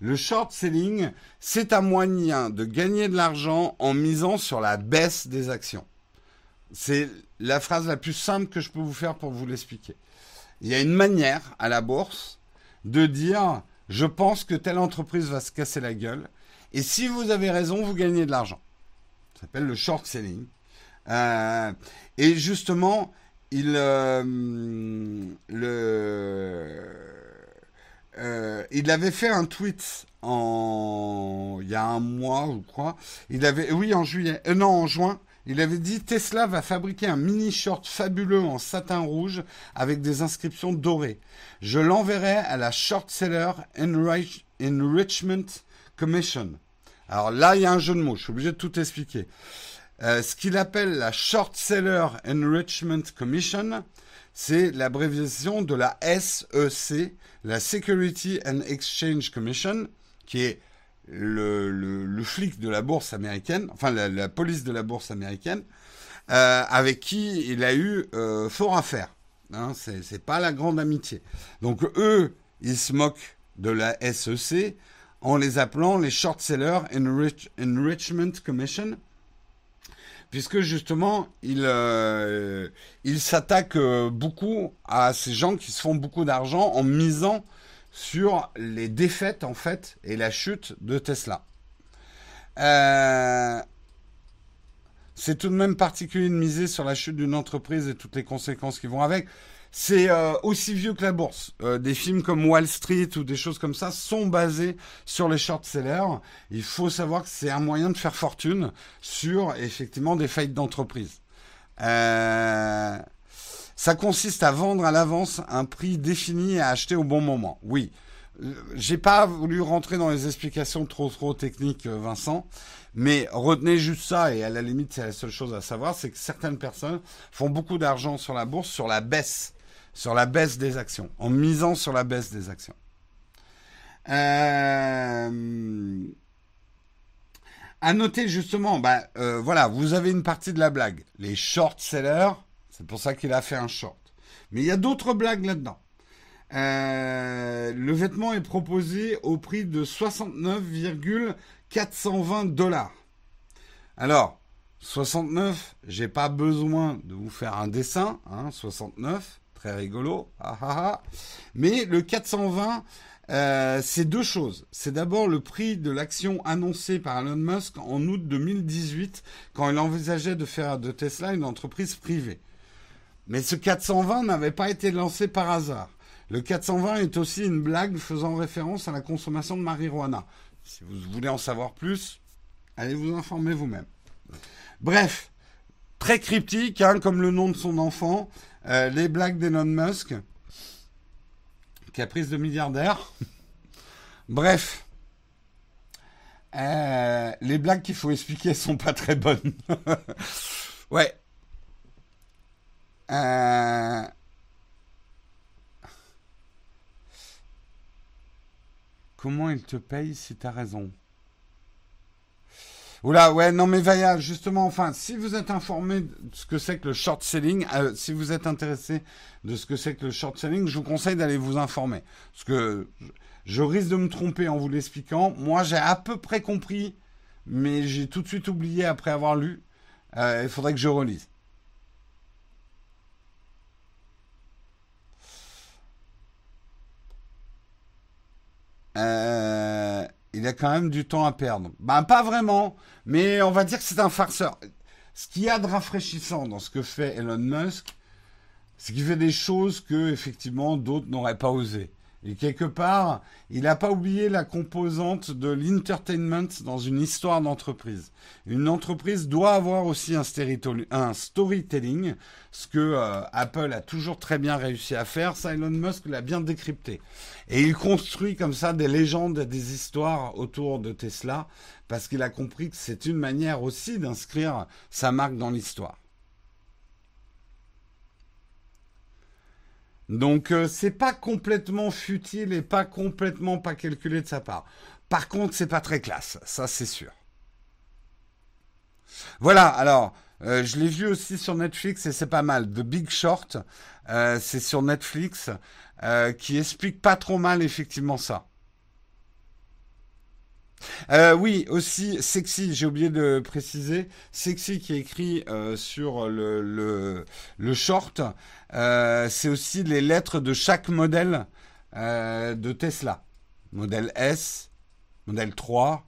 Le short selling, c'est un moyen de gagner de l'argent en misant sur la baisse des actions. C'est la phrase la plus simple que je peux vous faire pour vous l'expliquer. Il y a une manière à la bourse de dire je pense que telle entreprise va se casser la gueule et si vous avez raison, vous gagnez de l'argent. Ça s'appelle le short selling. Euh, et justement, il, euh, euh, il avait fait un tweet il y a un mois, je crois. Il avait, oui, en juillet, non, en juin. Il avait dit Tesla va fabriquer un mini short fabuleux en satin rouge avec des inscriptions dorées. Je l'enverrai à la Short Seller Enrichment Commission. Alors là, il y a un jeu de mots. Je suis obligé de tout expliquer. Euh, ce qu'il appelle la Short Seller Enrichment Commission, c'est l'abréviation de la SEC, la Security and Exchange Commission, qui est le, flic de la bourse américaine, enfin la, police de la bourse américaine, euh, avec qui il a eu euh, fort à faire. Hein, c'est pas la grande amitié. Donc eux, ils se moquent de la SEC en les appelant les Short Seller Enrichment Commission, puisque justement, ils euh, s'attaquent beaucoup à ces gens qui se font beaucoup d'argent en misant sur les défaites en fait et la chute de Tesla. Euh, c'est tout de même particulier de miser sur la chute d'une entreprise et toutes les conséquences qui vont avec. C'est euh, aussi vieux que la bourse. Euh, des films comme Wall Street ou des choses comme ça sont basés sur les short-sellers. Il faut savoir que c'est un moyen de faire fortune sur effectivement des faillites d'entreprise. Euh, ça consiste à vendre à l'avance un prix défini et à acheter au bon moment. Oui. J'ai pas voulu rentrer dans les explications trop trop techniques, euh, Vincent, mais retenez juste ça et à la limite c'est la seule chose à savoir, c'est que certaines personnes font beaucoup d'argent sur la bourse sur la baisse, sur la baisse des actions, en misant sur la baisse des actions. Euh... À noter justement, bah, euh, voilà, vous avez une partie de la blague. Les short sellers, c'est pour ça qu'il a fait un short. Mais il y a d'autres blagues là-dedans. Euh, le vêtement est proposé au prix de 69,420 dollars. Alors, 69, j'ai pas besoin de vous faire un dessin, hein, 69, très rigolo, ah. mais le 420, euh, c'est deux choses. C'est d'abord le prix de l'action annoncée par Elon Musk en août 2018, quand il envisageait de faire de Tesla une entreprise privée. Mais ce 420 n'avait pas été lancé par hasard. Le 420 est aussi une blague faisant référence à la consommation de marijuana. Si vous voulez en savoir plus, allez vous informer vous-même. Bref, très cryptique, hein, comme le nom de son enfant, euh, les blagues d'Elon Musk, caprice de milliardaire. Bref, euh, les blagues qu'il faut expliquer sont pas très bonnes. ouais, euh, comment il te paye si tu as raison? Oula, ouais, non mais Vaya, justement, enfin, si vous êtes informé de ce que c'est que le short selling, euh, si vous êtes intéressé de ce que c'est que le short selling, je vous conseille d'aller vous informer. Parce que je risque de me tromper en vous l'expliquant. Moi, j'ai à peu près compris, mais j'ai tout de suite oublié après avoir lu. Euh, il faudrait que je relise. Euh, il a quand même du temps à perdre. Ben pas vraiment, mais on va dire que c'est un farceur. Ce qu'il y a de rafraîchissant dans ce que fait Elon Musk, c'est qu'il fait des choses que effectivement d'autres n'auraient pas osé. Et quelque part, il n'a pas oublié la composante de l'entertainment dans une histoire d'entreprise. Une entreprise doit avoir aussi un, storytelling, ce que euh, Apple a toujours très bien réussi à faire. Ça, Elon Musk l'a bien décrypté. Et il construit comme ça des légendes, des histoires autour de Tesla, parce qu'il a compris que c'est une manière aussi d'inscrire sa marque dans l'histoire. Donc euh, c'est pas complètement futile et pas complètement pas calculé de sa part. Par contre, c'est pas très classe, ça c'est sûr. Voilà, alors euh, je l'ai vu aussi sur Netflix et c'est pas mal. The Big Short, euh, c'est sur Netflix, qui explique pas trop mal effectivement ça. Euh, oui, aussi Sexy, j'ai oublié de préciser, Sexy qui est écrit euh, sur le, le, short, euh, c'est aussi les lettres de chaque modèle de Tesla. Modèle S, modèle 3,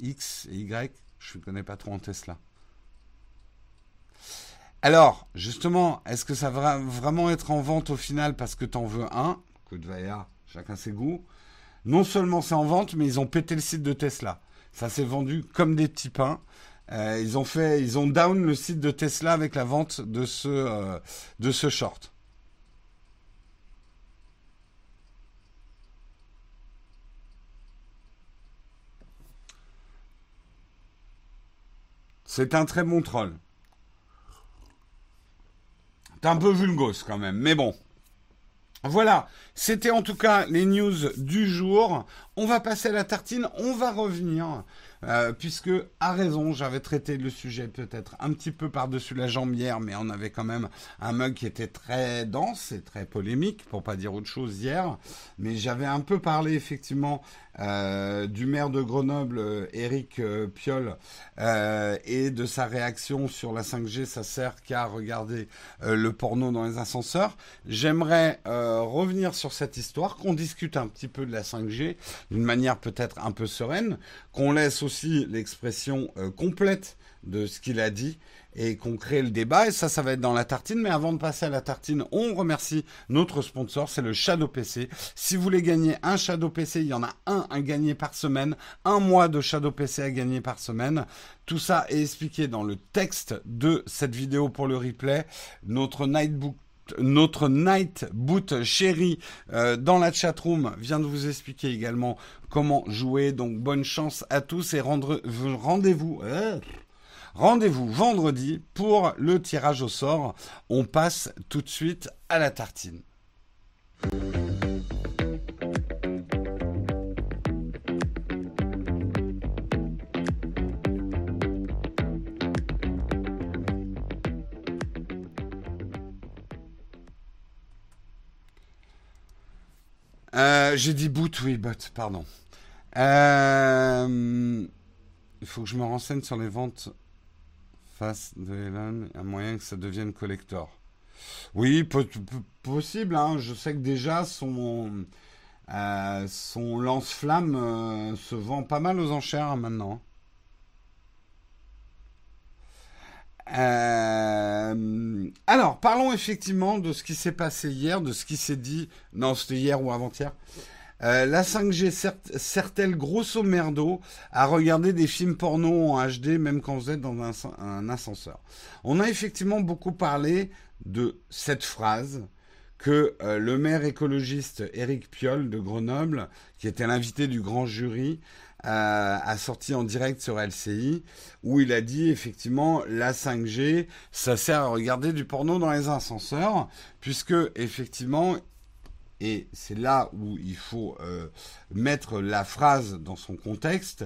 X et Y, je ne connais pas trop en Tesla. Alors, justement, est-ce que ça va vraiment être en vente au final parce que tu en veux un? Coup de vaillard, chacun ses goûts non seulement c'est en vente, mais ils ont pété le site de Tesla. Ça s'est vendu comme des petits pains. Euh, ils ont fait, ils ont down le site de Tesla avec la vente de ce, euh, de ce short. C'est un très bon troll. C'est un peu vulgos quand même, mais bon. Voilà, c'était en tout cas les news du jour. On va passer à la tartine, on va revenir, euh, puisque, à raison, j'avais traité le sujet peut-être un petit peu par-dessus la jambe hier, mais on avait quand même un mug qui était très dense et très polémique, pour pas dire autre chose hier. Mais j'avais un peu parlé effectivement euh, du maire de Grenoble, euh, Éric Piolle, et de sa réaction sur la 5G, ça sert qu'à regarder le porno dans les ascenseurs. J'aimerais revenir sur cette histoire, qu'on discute un petit peu de la 5G d'une manière peut-être un peu sereine, qu'on laisse aussi l'expression complète de ce qu'il a dit et qu'on crée le débat. Et ça, ça va être dans la tartine. Mais avant de passer à la tartine, on remercie notre sponsor, c'est le Shadow PC. Si vous voulez gagner un Shadow PC, il y en a un à gagner par semaine, un mois de Shadow PC à gagner par semaine. Tout ça est expliqué dans le texte de cette vidéo pour le replay. Notre Nightbook notre Night Boot chéri euh, dans la chatroom vient de vous expliquer également comment jouer. Donc bonne chance à tous et rendez-vous. Euh, Rendez-vous vendredi pour le tirage au sort. On passe tout de suite à la tartine. Euh, j'ai dit boot, oui, but, pardon. Euh, il faut que je me renseigne sur les ventes face de Elon, un moyen que ça devienne collector. Oui, possible. Hein. Je sais que déjà son, euh, son lance-flamme se vend pas mal aux enchères hein, maintenant. Euh, alors, parlons effectivement de ce qui s'est passé hier, de ce qui s'est dit. Non, c'était hier ou avant-hier. Euh, la 5G sert-elle grosso merdo à regarder des films porno en HD même quand vous êtes dans un, ascenseur On a effectivement beaucoup parlé de cette phrase que euh, le maire écologiste Éric Piolle de Grenoble, qui était l'invité du grand jury, a sorti en direct sur LCI, où il a dit effectivement la 5G, ça sert à regarder du porno dans les ascenseurs, puisque effectivement et c'est là où il faut euh, mettre la phrase dans son contexte,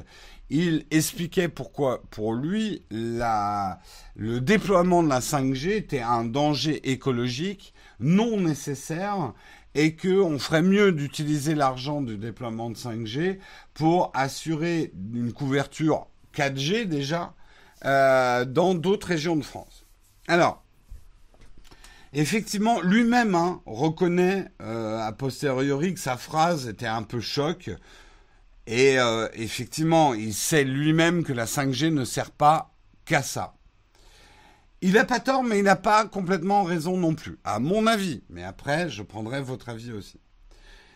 il expliquait pourquoi, pour lui, la, le déploiement de la 5G était un danger écologique non nécessaire et qu'on ferait mieux d'utiliser l'argent du déploiement de 5G pour assurer une couverture 4G déjà euh, dans d'autres régions de France. Alors, Effectivement, lui-même hein, reconnaît euh, a posteriori que sa phrase était un peu choc. Et euh, effectivement, il sait lui-même que la 5G ne sert pas qu'à ça. Il n'a pas tort, mais il n'a pas complètement raison non plus, à mon avis. Mais après, je prendrai votre avis aussi.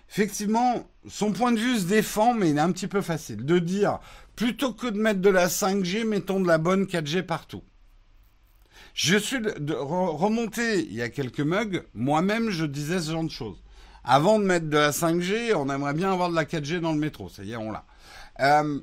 Effectivement, son point de vue se défend, mais il est un petit peu facile de dire, plutôt que de mettre de la 5G, mettons de la bonne 4G partout. Je suis de, remonté il y a quelques mugs. Moi-même, je disais ce genre de choses. Avant de mettre de la 5G, on aimerait bien avoir de la 4G dans le métro. Ça y est, on l'a. Euh,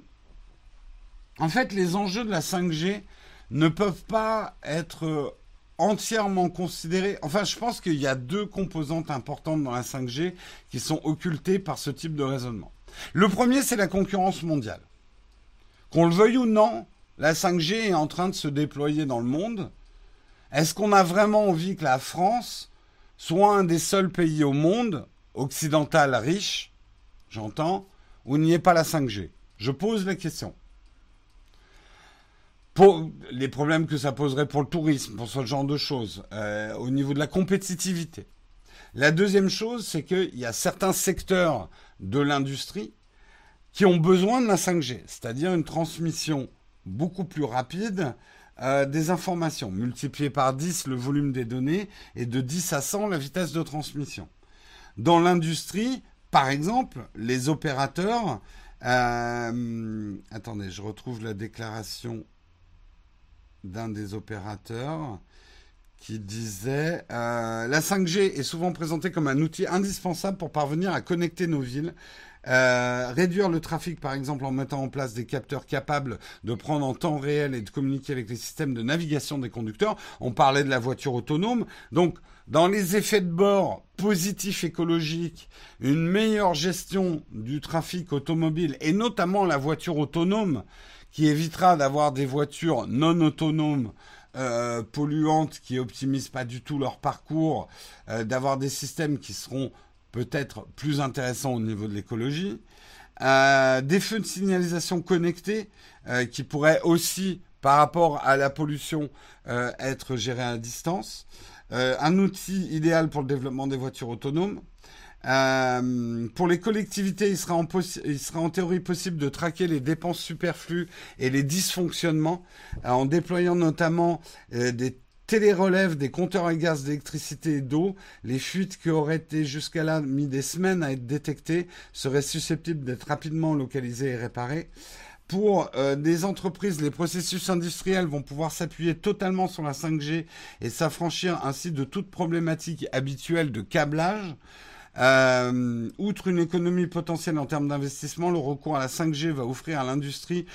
en fait, les enjeux de la 5G ne peuvent pas être entièrement considéré. Enfin, je pense qu'il y a deux composantes importantes dans la 5G qui sont occultées par ce type de raisonnement. Le premier, c'est la concurrence mondiale. Qu'on le veuille ou non, la 5G est en train de se déployer dans le monde. Est-ce qu'on a vraiment envie que la France soit un des seuls pays au monde, occidental riche, j'entends, où il n'y ait pas la 5G Je pose la question les problèmes que ça poserait pour le tourisme, pour ce genre de choses, euh, au niveau de la compétitivité. La deuxième chose, c'est qu'il y a certains secteurs de l'industrie qui ont besoin de la 5G, c'est-à-dire une transmission beaucoup plus rapide euh, des informations, multiplié par 10 le volume des données et de 10 à 100 la vitesse de transmission. Dans l'industrie, par exemple, les opérateurs... Euh, attendez, je retrouve la déclaration d'un des opérateurs qui disait euh, La 5G est souvent présentée comme un outil indispensable pour parvenir à connecter nos villes. Euh, réduire le trafic, par exemple, en mettant en place des capteurs capables de prendre en temps réel et de communiquer avec les systèmes de navigation des conducteurs. On parlait de la voiture autonome. Donc, dans les effets de bord positifs écologiques, une meilleure gestion du trafic automobile et notamment la voiture autonome qui évitera d'avoir des voitures non autonomes euh, polluantes qui optimisent pas du tout leur parcours, euh, d'avoir des systèmes qui seront peut-être plus intéressants au niveau de l'écologie, euh, des feux de signalisation connectés qui pourraient aussi, par rapport à la pollution, être gérés à distance, un outil idéal pour le développement des voitures autonomes, euh, pour les collectivités, il sera, en il sera, en théorie possible de traquer les dépenses superflues et les dysfonctionnements euh, en déployant notamment euh, des télérelèves des compteurs à gaz, d'électricité et d'eau. Les fuites qui auraient été jusqu'à là mis des semaines à être détectées seraient susceptibles d'être rapidement localisées et réparées. Pour des entreprises, les processus industriels vont pouvoir s'appuyer totalement sur la 5G et s'affranchir ainsi de toute problématique habituelle de câblage. Euh, outre une économie potentielle en termes d'investissement, le recours à la 5G va offrir à l'industrie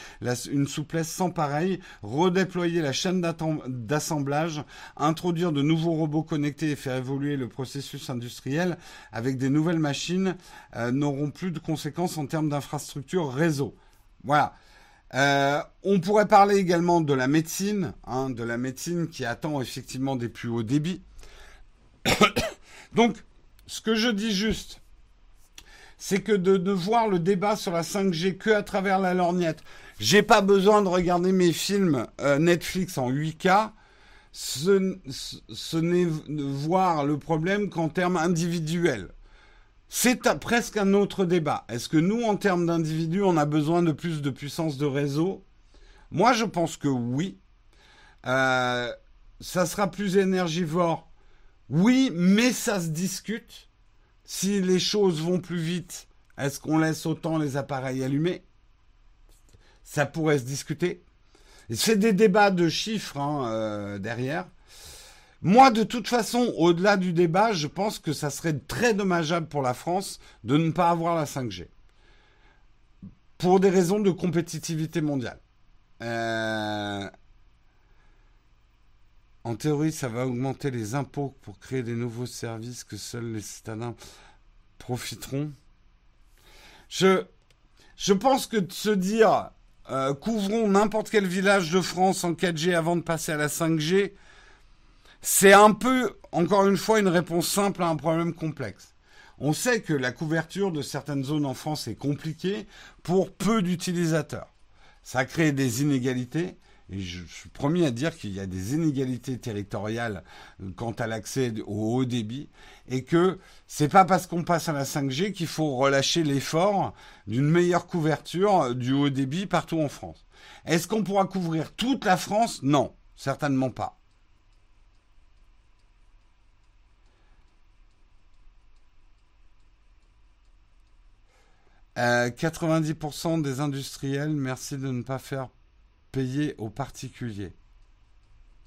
une souplesse sans pareil, redéployer la chaîne d'assemblage, introduire de nouveaux robots connectés et faire évoluer le processus industriel avec des nouvelles machines euh, n'auront plus de conséquences en termes d'infrastructure réseau. Voilà. Euh, on pourrait parler également de la médecine, hein, de la médecine qui attend effectivement des plus hauts débits. Donc, ce que je dis juste, c'est que de, voir le débat sur la 5G que à travers la lorgnette, j'ai pas besoin de regarder mes films euh, Netflix en 8K. Ce, n'est voir le problème qu'en termes individuels. C'est presque un autre débat. Est-ce que nous, en termes d'individus, on a besoin de plus de puissance de réseau? Moi, je pense que oui. Euh, ça sera plus énergivore oui, mais ça se discute. Si les choses vont plus vite, est-ce qu'on laisse autant les appareils allumés? Ça pourrait se discuter. C'est des débats de chiffres hein, euh, derrière. Moi, de toute façon, au-delà du débat, je pense que ça serait très dommageable pour la France de ne pas avoir la 5G. Pour des raisons de compétitivité mondiale. Euh, en théorie, ça va augmenter les impôts pour créer des nouveaux services que seuls les citadins profiteront. Je, je pense que de se dire euh, couvrons n'importe quel village de France en 4G avant de passer à la 5G, c'est un peu, encore une fois, une réponse simple à un problème complexe. On sait que la couverture de certaines zones en France est compliquée pour peu d'utilisateurs. Ça crée des inégalités. Et je, suis promis à dire qu'il y a des inégalités territoriales euh, quant à l'accès au haut débit et que c'est pas parce qu'on passe à la 5G qu'il faut relâcher l'effort d'une meilleure couverture euh, du haut débit partout en France. Est-ce qu'on pourra couvrir toute la France? Non, certainement pas. Euh, 90% des industriels, merci de ne pas faire payer aux particuliers.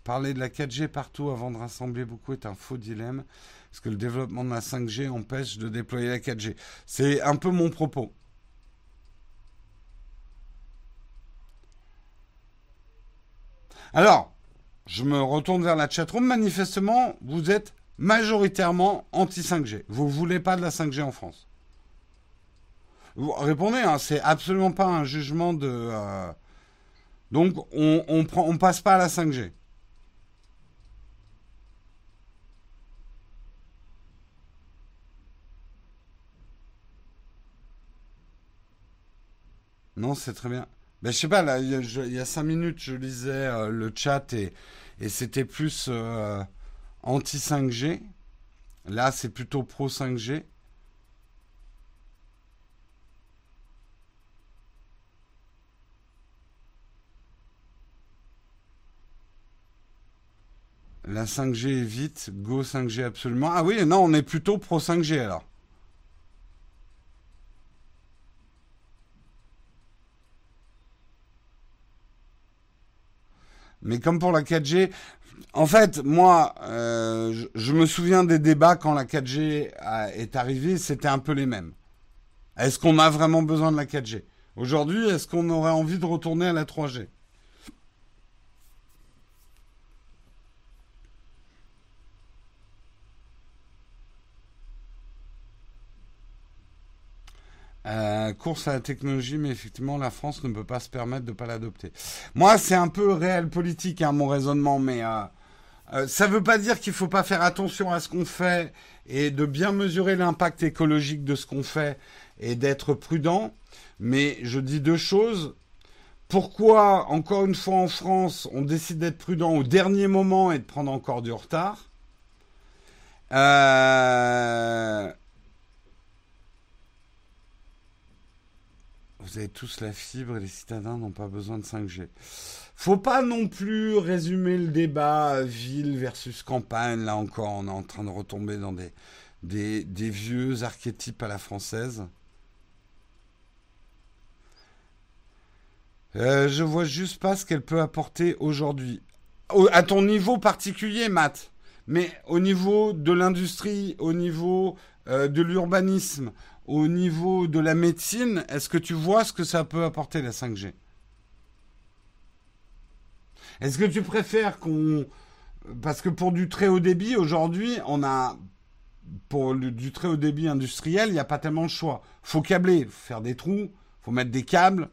Parler de la 4G partout avant de rassembler beaucoup est un faux dilemme, parce que le développement de la 5G empêche de déployer la 4G. C'est un peu mon propos. Alors, je me retourne vers la chatroom. Manifestement, vous êtes majoritairement anti-5G. Vous voulez pas de la 5G en France. Vous répondez, hein, c'est absolument pas un jugement de. Euh, donc on, on, prend, on passe pas à la 5G. Non, c'est très bien. Ben, je sais pas, là, il y, a cinq minutes, je lisais euh, le chat et, et c'était plus euh, anti-5G. Là, c'est plutôt pro-5G. La 5G est vite, go 5G absolument. Ah oui, non, on est plutôt pro 5G alors. Mais comme pour la 4G, en fait, moi, euh, je, me souviens des débats quand la 4G est arrivée, c'était un peu les mêmes. Est-ce qu'on a vraiment besoin de la 4G Aujourd'hui, est-ce qu'on aurait envie de retourner à la 3G Euh, course à la technologie, mais effectivement, la France ne peut pas se permettre de ne pas l'adopter. Moi, c'est un peu réel politique, hein, mon raisonnement, mais euh, euh, ça ne veut pas dire qu'il ne faut pas faire attention à ce qu'on fait et de bien mesurer l'impact écologique de ce qu'on fait et d'être prudent. Mais je dis deux choses. Pourquoi, encore une fois en France, on décide d'être prudent au dernier moment et de prendre encore du retard? Euh, Vous avez tous la fibre et les citadins n'ont pas besoin de 5G. Faut pas non plus résumer le débat ville versus campagne. Là encore, on est en train de retomber dans des, des, vieux archétypes à la française. Euh, je vois juste pas ce qu'elle peut apporter aujourd'hui. À ton niveau particulier, Matt. Mais au niveau de l'industrie, au niveau euh, de l'urbanisme, au niveau de la médecine, est-ce que tu vois ce que ça peut apporter la 5G Est-ce que tu préfères qu'on... Parce que pour du très haut débit, aujourd'hui, on a... Pour du très haut débit industriel, il n'y a pas tellement de choix. faut câbler, faut faire des trous, faut mettre des câbles.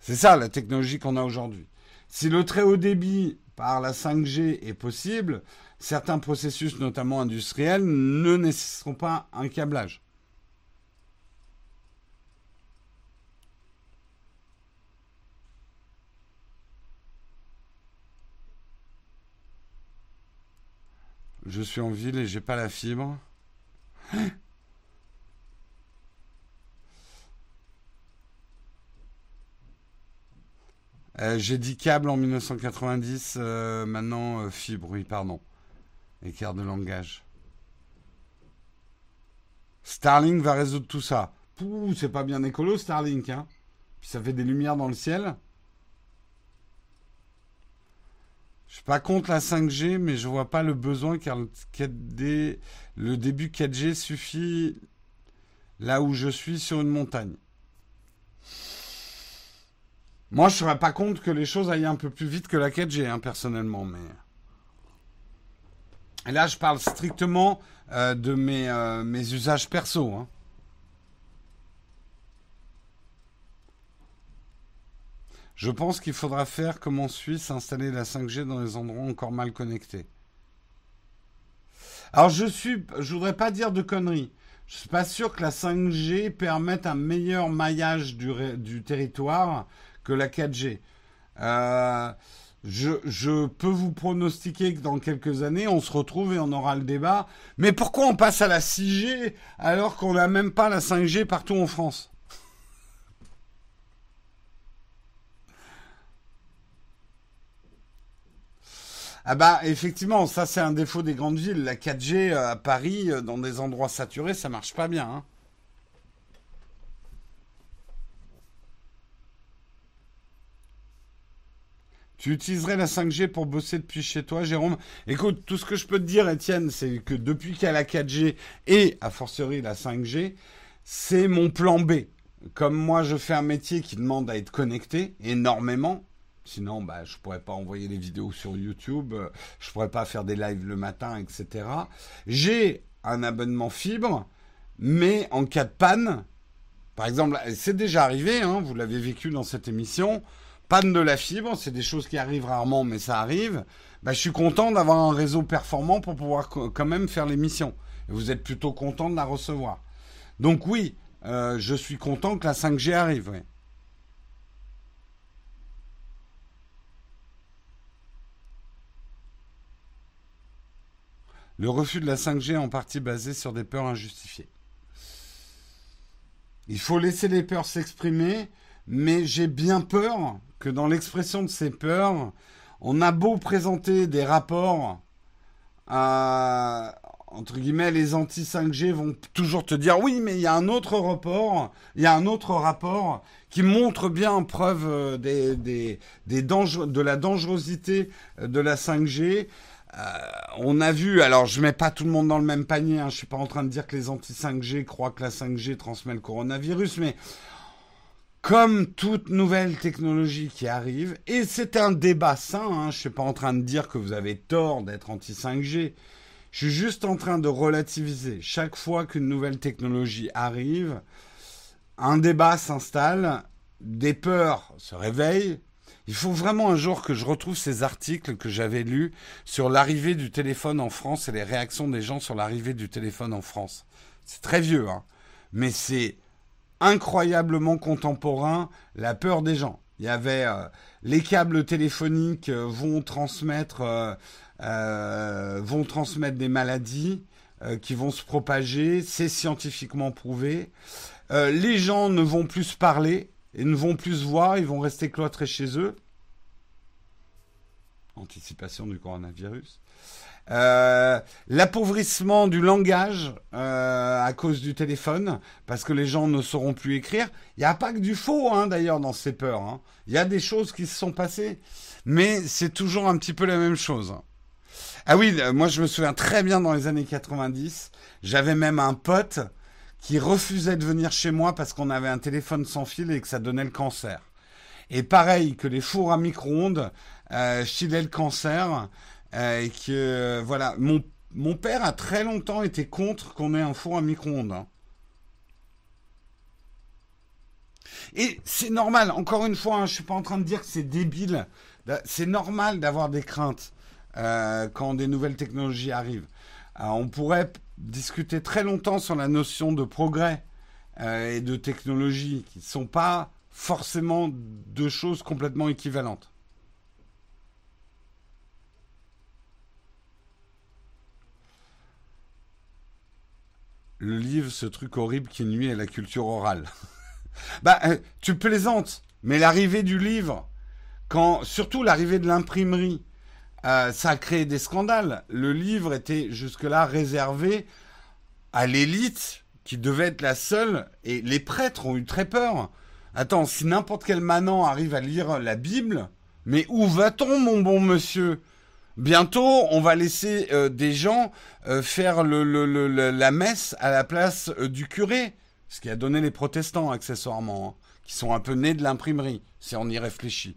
C'est ça la technologie qu'on a aujourd'hui. Si le très haut débit par la 5G est possible, certains processus, notamment industriels, ne nécessiteront pas un câblage. Je suis en ville et j'ai pas la fibre. Euh, j'ai dit câble en 1990, euh, maintenant euh, fibre, oui, pardon. Écart de langage. Starlink va résoudre tout ça. Pouh, c'est pas bien écolo Starlink, hein. Puis ça fait des lumières dans le ciel. Je suis pas contre la 5G, mais je vois pas le besoin car le, début 4G suffit là où je suis sur une montagne. Moi, je serais pas contre que les choses aillent un peu plus vite que la 4G, hein, personnellement, mais. Et là, je parle strictement euh, de mes, euh, mes usages perso. Hein. Je pense qu'il faudra faire comme en Suisse, installer la 5G dans les endroits encore mal connectés. Alors je suis, je voudrais pas dire de conneries. Je suis pas sûr que la 5G permette un meilleur maillage du, territoire que la 4G. Euh, je, je, peux vous pronostiquer que dans quelques années, on se retrouve et on aura le débat. Mais pourquoi on passe à la 6G alors qu'on n'a même pas la 5G partout en France? Ah bah effectivement, ça c'est un défaut des grandes villes. La 4G euh, à Paris, euh, dans des endroits saturés, ça marche pas bien. Hein. Tu utiliserais la 5G pour bosser depuis chez toi, Jérôme? Écoute, tout ce que je peux te dire, Étienne, c'est que depuis qu'il y a la 4G et, a fortiori, la 5G, c'est mon plan B. Comme moi, je fais un métier qui demande à être connecté énormément, Sinon, bah, je pourrais pas envoyer les vidéos sur YouTube, euh, je pourrais pas faire des lives le matin, etc. J'ai un abonnement fibre, mais en cas de panne, par exemple, c'est déjà arrivé, hein, vous l'avez vécu dans cette émission, panne de la fibre, c'est des choses qui arrivent rarement, mais ça arrive. Bah, je suis content d'avoir un réseau performant pour pouvoir quand même faire l'émission. Vous êtes plutôt content de la recevoir. Donc oui, euh, je suis content que la 5G arrive. Le refus de la 5G est en partie basé sur des peurs injustifiées. Il faut laisser les peurs s'exprimer, mais j'ai bien peur que dans l'expression de ces peurs, on a beau présenter des rapports entre guillemets, les anti-5G vont toujours te dire oui, mais il y a un autre rapport, il y a un autre rapport qui montre bien en preuve euh, des, des, de la dangerosité de la 5G. Euh, on a vu, alors je mets pas tout le monde dans le même panier, hein, je suis pas en train de dire que les anti-5G croient que la 5G transmet le coronavirus, mais comme toute nouvelle technologie qui arrive, et c'est un débat sain, hein, je ne suis pas en train de dire que vous avez tort d'être anti-5G, je suis juste en train de relativiser. Chaque fois qu'une nouvelle technologie arrive, un débat s'installe, des peurs se réveillent. Il faut vraiment un jour que je retrouve ces articles que j'avais lus sur l'arrivée du téléphone en France et les réactions des gens sur l'arrivée du téléphone en France. C'est très vieux, hein, mais c'est incroyablement contemporain, la peur des gens. Il y avait euh, les câbles téléphoniques euh, vont euh, vont transmettre des maladies qui vont se propager, c'est scientifiquement prouvé. les gens ne vont plus se parler et ne vont plus se voir, ils vont rester cloîtrés chez eux. Anticipation du coronavirus. Euh, l'appauvrissement du langage euh, à cause du téléphone, parce que les gens ne sauront plus écrire. Il n'y a pas que du faux, hein, d'ailleurs, dans ces peurs. Hein. Il y a des choses qui se sont passées, mais c'est toujours un petit peu la même chose. Ah oui, euh, moi je me souviens très bien dans les années 90, j'avais même un pote qui refusait de venir chez moi parce qu'on avait un téléphone sans fil et que ça donnait le cancer. Et pareil que les fours à micro-ondes euh, le cancer. Euh, et que voilà, mon, mon père a très longtemps été contre qu'on ait un four à micro-ondes. Hein. Et c'est normal, encore une fois, je hein, je suis pas en train de dire que c'est débile. C'est normal d'avoir des craintes euh, quand des nouvelles technologies arrivent. Euh, on pourrait discuter très longtemps sur la notion de progrès et de technologie, qui ne sont pas forcément deux choses complètement équivalentes. le livre, ce truc horrible qui nuit à la culture orale. bah, euh, tu plaisantes, mais l'arrivée du livre, quand, surtout l'arrivée de l'imprimerie, euh, ça a créé des scandales. Le livre était jusque-là réservé à l'élite qui devait être la seule, et les prêtres ont eu très peur. Attends, si n'importe quel manant arrive à lire la Bible, mais où va-t-on, mon bon monsieur? Bientôt, on va laisser euh, des gens euh, faire la messe à la place du curé, ce qui a donné les protestants accessoirement, hein, qui sont un peu nés de l'imprimerie, si on y réfléchit.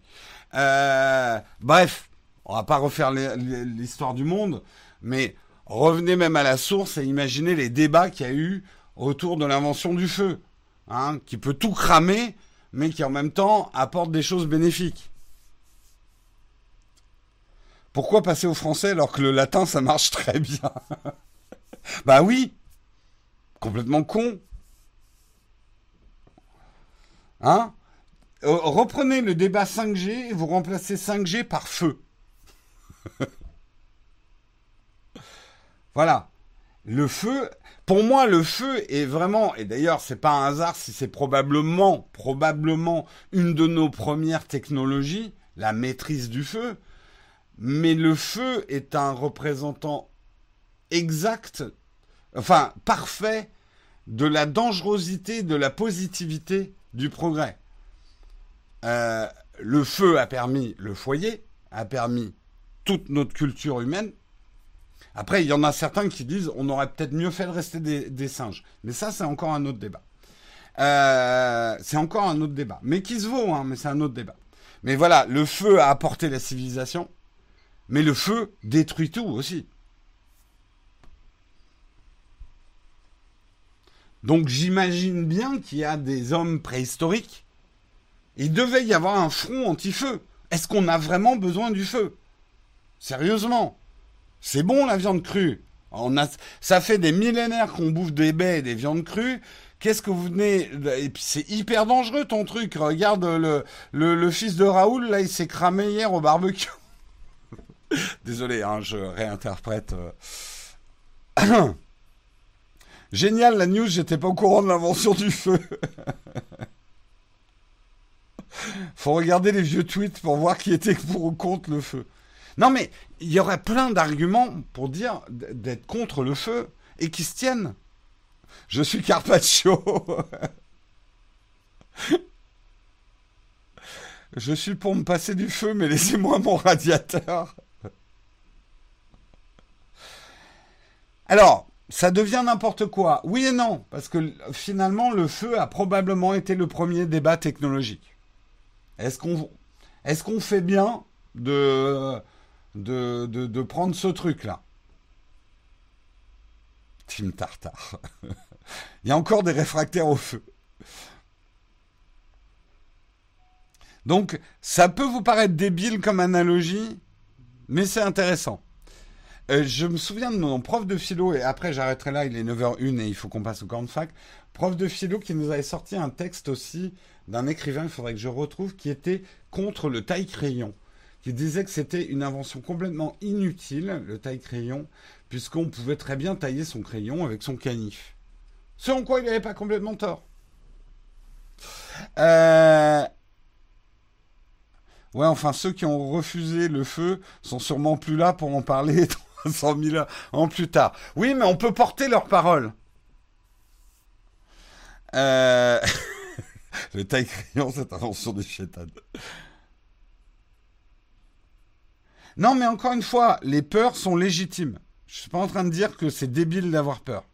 bref, on va pas refaire l'histoire du monde, mais revenez même à la source et imaginez les débats qu'il y a eu autour de l'invention du feu, hein, qui peut tout cramer, mais qui en même temps apporte des choses bénéfiques. Pourquoi passer au français alors que le latin, ça marche très bien? Bah oui Complètement con Hein? Euh, Reprenez le débat 5G et vous remplacez 5G par feu. voilà. Le feu, pour moi, le feu est vraiment, et d'ailleurs, c'est pas un hasard si c'est probablement, probablement une de nos premières technologies, la maîtrise du feu mais le feu est un représentant exact, enfin parfait, de la dangerosité, de la positivité du progrès. Euh, le feu a permis le foyer, a permis toute notre culture humaine. Après, il y en a certains qui disent on aurait peut-être mieux fait de rester des, singes. Mais ça, c'est encore un autre débat. Euh, c'est encore un autre débat. Mais qui se vaut, hein, mais c'est un autre débat. Mais voilà, le feu a apporté la civilisation, mais le feu détruit tout aussi. Donc j'imagine bien qu'il y a des hommes préhistoriques. Il devait y avoir un front anti-feu. Est-ce qu'on a vraiment besoin du feu? Sérieusement C'est bon la viande crue. Ça fait des millénaires qu'on bouffe des baies et des viandes crues. Qu'est-ce que vous venez Et puis c'est hyper dangereux ton truc. Regarde le, le, fils de Raoul, là, il s'est cramé hier au barbecue. Désolé, hein, je réinterprète. Euh. Génial la news, j'étais pas au courant de l'invention du feu. Faut regarder les vieux tweets pour voir qui était pour ou contre le feu. Non mais il y aurait plein d'arguments pour dire d'être contre le feu et qui se tiennent. Je suis Carpaccio. Je suis pour me passer du feu, mais laissez-moi mon radiateur. Alors, ça devient n'importe quoi. Oui et non, parce que finalement, le feu a probablement été le premier débat technologique. Est-ce qu'on est qu'on fait bien de, de, prendre ce truc-là Team Tartar. Il y a encore des réfractaires au feu. Donc, ça peut vous paraître débile comme analogie, mais c'est intéressant. Euh, je me souviens de mon prof de philo, et après j'arrêterai là, il est 9h01 et il faut qu'on passe au camp de fac. Prof de philo qui nous avait sorti un texte aussi d'un écrivain, il faudrait que je retrouve, qui était contre le taille-crayon. Qui disait que c'était une invention complètement inutile, le taille-crayon, puisqu'on pouvait très bien tailler son crayon avec son canif. Selon quoi il n'avait pas complètement tort. Euh... Ouais, enfin, ceux qui ont refusé le feu sont sûrement plus là pour en parler 100 000 ans plus tard. Oui, mais on peut porter leurs paroles. Euh... le taille crayon, cette invention des chétades. Non, mais encore une fois, les peurs sont légitimes. Je suis pas en train de dire que c'est débile d'avoir peur.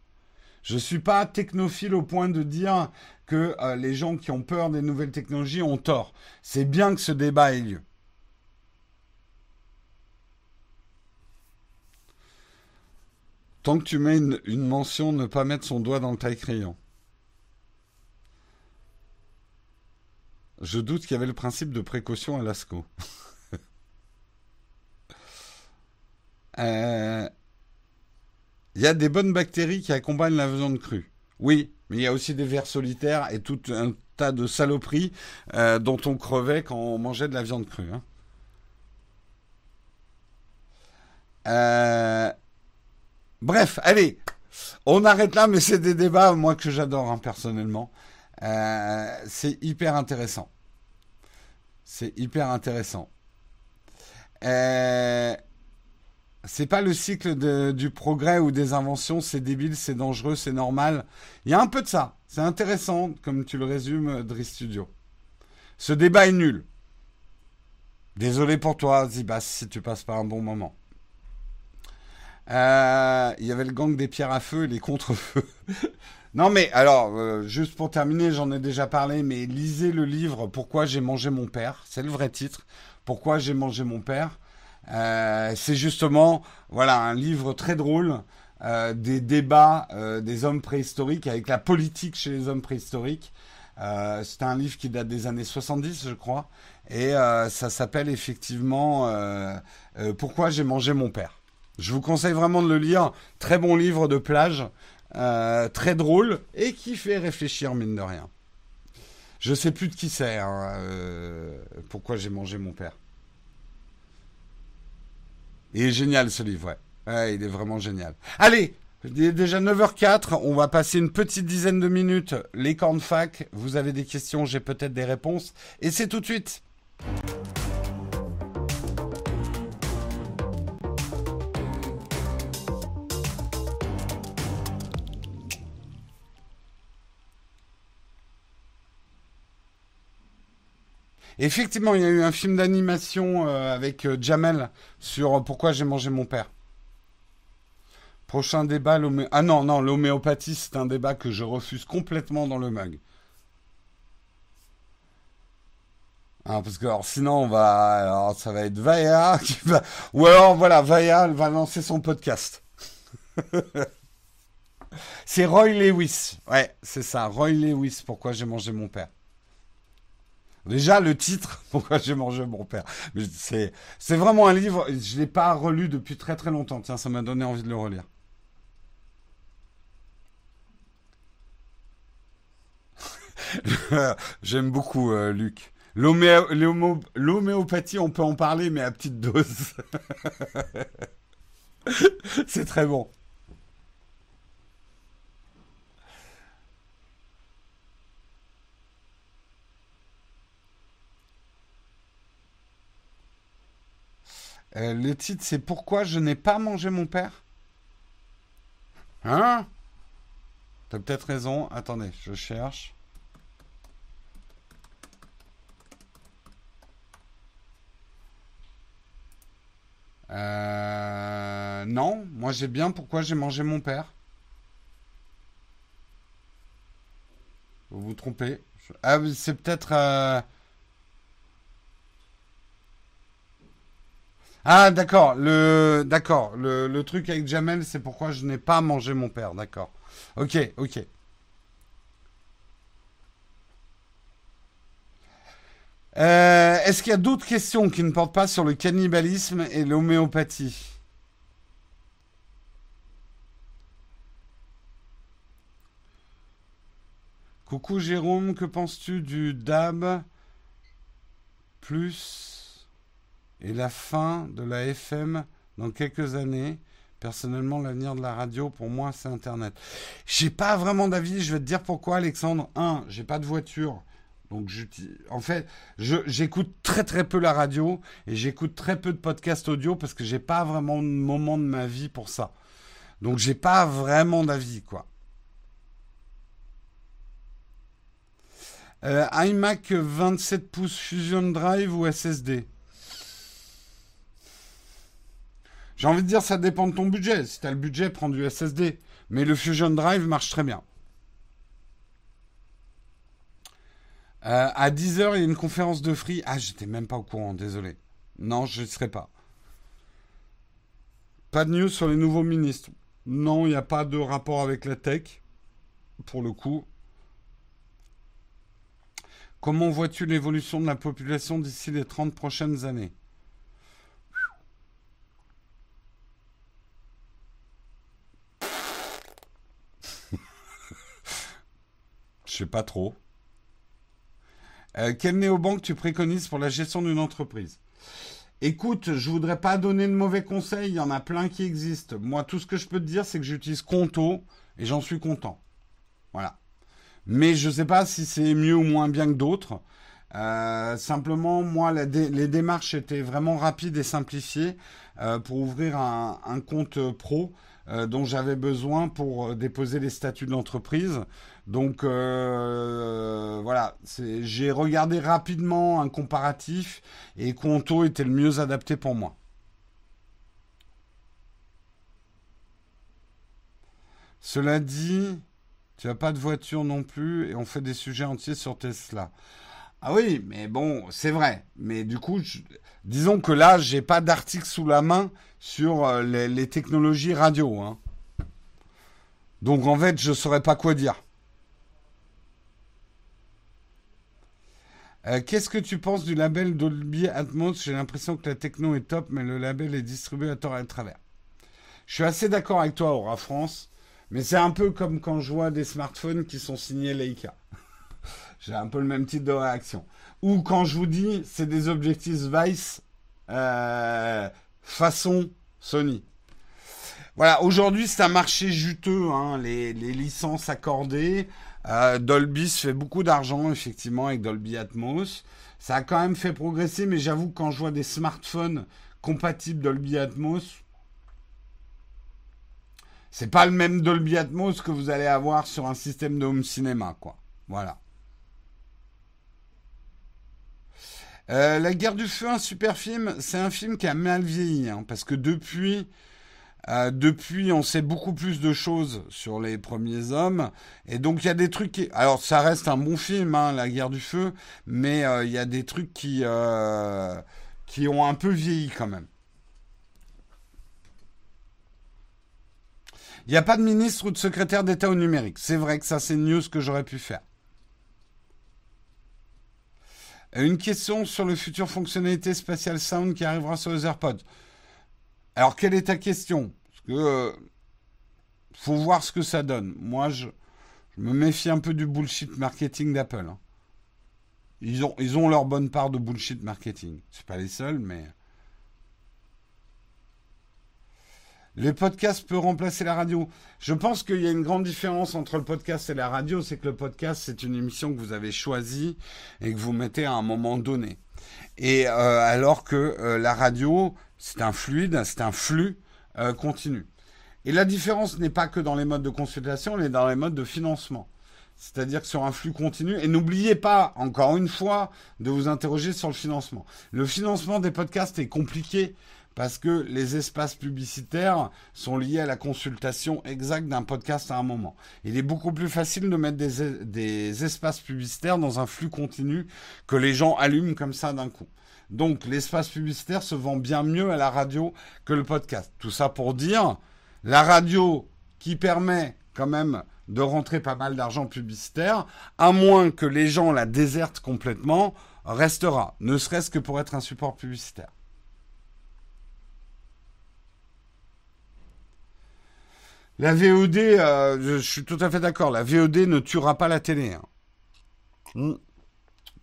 Je suis pas technophile au point de dire que euh, les gens qui ont peur des nouvelles technologies ont tort. C'est bien que ce débat ait lieu. Tant que tu mets une, mention, ne pas mettre son doigt dans le taille-crayon. Je doute qu'il y avait le principe de précaution à l'ASCO. Euh, il y a des bonnes bactéries qui accompagnent la viande crue. Oui, mais il y a aussi des vers solitaires et tout un tas de saloperies euh, dont on crevait quand on mangeait de la viande crue. Hein. Euh, Bref, allez, on arrête là, mais c'est des débats, moi, que j'adore, hein, personnellement. Euh, c'est hyper intéressant. C'est hyper intéressant. Euh, c'est pas le cycle du progrès ou des inventions, c'est débile, c'est dangereux, c'est normal. Il y a un peu de ça. C'est intéressant, comme tu le résumes, Dri Studio. Ce débat est nul. Désolé pour toi, Zibas, si tu passes pas un bon moment. Euh, il y avait le gang des pierres à feu et les contre-feux. non mais alors, euh, juste pour terminer, j'en ai déjà parlé, mais lisez le livre Pourquoi j'ai mangé mon père. C'est le vrai titre. Pourquoi j'ai mangé mon père. Euh, c'est justement, voilà, un livre très drôle. des débats des hommes préhistoriques avec la politique chez les hommes préhistoriques. c'est un livre qui date des années 70, je crois, et ça s'appelle effectivement Pourquoi j'ai mangé mon père. Je vous conseille vraiment de le lire. Très bon livre de plage, euh, très drôle et qui fait réfléchir mine de rien. Je sais plus de qui c'est. Hein, euh, pourquoi j'ai mangé mon père. Il est génial ce livre, ouais. Il est vraiment génial. Allez, il est déjà 9h04. On va passer une petite dizaine de minutes. Les cornes fac. Vous avez des questions, j'ai peut-être des réponses. Et c'est tout de suite. Effectivement, il y a eu un film d'animation euh, avec euh, Jamel sur pourquoi j'ai mangé mon père. Prochain débat. Ah non, non, l'homéopathie, c'est un débat que je refuse complètement dans le mug. Hein, parce que sinon, ça va être Vaya qui ou alors voilà, va lancer son podcast. c'est Roy Lewis. Ouais, c'est ça, Roy Lewis. Pourquoi j'ai mangé mon père. Déjà, le titre, Pourquoi j'ai mangé mon père. C'est, vraiment un livre, je ne l'ai pas relu depuis très très longtemps. Tiens, ça m'a donné envie de le relire. J'aime beaucoup euh, Luc. L'homéopathie, on peut en parler, mais à petite dose. C'est très bon. Euh, le titre, c'est Pourquoi je n'ai pas mangé mon père? Hein? T'as peut-être raison. Attendez, je cherche. Euh, non, moi j'ai bien pourquoi j'ai mangé mon père. Vous vous trompez. Ah oui, c'est peut-être... Euh, ah d'accord, le d'accord, le, truc avec Jamel, c'est pourquoi je n'ai pas mangé mon père, d'accord. Ok, ok. Euh, est-ce qu'il y a d'autres questions qui ne portent pas sur le cannibalisme et l'homéopathie? Coucou Jérôme, que penses-tu du DAB plus et la fin de la FM dans quelques années Personnellement, l'avenir de la radio, pour moi, c'est Internet. J'ai pas vraiment d'avis. Je vais te dire pourquoi, Alexandre. Un, j'ai pas de voiture. Donc, en fait, j'écoute très très peu la radio et j'écoute très peu de podcasts audio parce que j'ai pas vraiment de moment de ma vie pour ça. Donc, j'ai pas vraiment d'avis, quoi. Euh, iMac 27 pouces Fusion Drive ou SSD J'ai envie de dire, ça dépend de ton budget. Si tu le budget, prends du SSD. Mais le Fusion Drive marche très bien. Euh, à 10h, il y a une conférence de Free. Ah, j'étais même pas au courant, désolé. Non, je ne serai pas. Pas de news sur les nouveaux ministres. Non, il n'y a pas de rapport avec la tech, pour le coup. Comment vois-tu l'évolution de la population d'ici les 30 prochaines années? Pas trop. Euh, quel néobanque tu préconises pour la gestion d'une entreprise? Écoute, je voudrais pas donner de mauvais conseils, il y en a plein qui existent. Moi, tout ce que je peux te dire, c'est que j'utilise Conto et j'en suis content. Voilà. Mais je ne sais pas si c'est mieux ou moins bien que d'autres. Euh, simplement, moi, les démarches étaient vraiment rapides et simplifiées euh, pour ouvrir un, compte pro dont j'avais besoin pour déposer les statuts d'entreprise. Donc euh, voilà, j'ai regardé rapidement un comparatif et Conto était le mieux adapté pour moi. Cela dit, tu n'as pas de voiture non plus et on fait des sujets entiers sur Tesla. Ah oui, mais bon, c'est vrai. Mais du coup, disons que là, j'ai pas d'article sous la main sur euh, les, technologies radio. Hein. Donc en fait, je saurais pas quoi dire. Euh, qu'est-ce que tu penses du label Dolby Atmos? J'ai l'impression que la techno est top, mais le label est distribué à tort et à travers. Je suis assez d'accord avec toi, Aura France, mais c'est un peu comme quand je vois des smartphones qui sont signés Leica. J'ai un peu le même type de réaction. Ou quand je vous dis, c'est des objectifs Vice euh, façon Sony. Voilà, aujourd'hui c'est un marché juteux, hein, les, licences accordées. Euh, Dolby se fait beaucoup d'argent, effectivement, avec Dolby Atmos. Ça a quand même fait progresser, mais j'avoue quand je vois des smartphones compatibles Dolby Atmos, c'est pas le même Dolby Atmos que vous allez avoir sur un système de home cinéma, quoi. Voilà. Euh, La guerre du feu, un super film, c'est un film qui a mal vieilli, hein, parce que depuis, Euh, depuis, on sait beaucoup plus de choses sur les premiers hommes. Et donc, il y a des trucs qui... Alors, ça reste un bon film, hein, La guerre du feu, mais euh, il y a des trucs qui, qui ont un peu vieilli quand même. Il n'y a pas de ministre ou de secrétaire d'État au numérique. C'est vrai que ça, c'est une news que j'aurais pu faire. Une question sur le futur fonctionnalité spatial sound qui arrivera sur les AirPods. Alors, quelle est ta question? Parce que euh, faut voir ce que ça donne. Moi, je, me méfie un peu du bullshit marketing d'Apple. Hein. Ils, ont, ils ont leur bonne part de bullshit marketing. C'est pas les seuls, mais. Les podcasts peuvent remplacer la radio. Je pense qu'il y a une grande différence entre le podcast et la radio, c'est que le podcast, c'est une émission que vous avez choisie et que vous mettez à un moment donné. Et euh, alors que euh, la radio, c'est un fluide, c'est un flux euh, continu. Et la différence n'est pas que dans les modes de consultation, elle est dans les modes de financement. C'est-à-dire que sur un flux continu, et n'oubliez pas, encore une fois, de vous interroger sur le financement. Le financement des podcasts est compliqué parce que les espaces publicitaires sont liés à la consultation exacte d'un podcast à un moment. Il est beaucoup plus facile de mettre des, espaces publicitaires dans un flux continu que les gens allument comme ça d'un coup. Donc l'espace publicitaire se vend bien mieux à la radio que le podcast. Tout ça pour dire, la radio qui permet quand même de rentrer pas mal d'argent publicitaire, à moins que les gens la désertent complètement, restera, ne serait-ce que pour être un support publicitaire. La VOD, euh, je, suis tout à fait d'accord, la VOD ne tuera pas la télé. Hein. Hmm.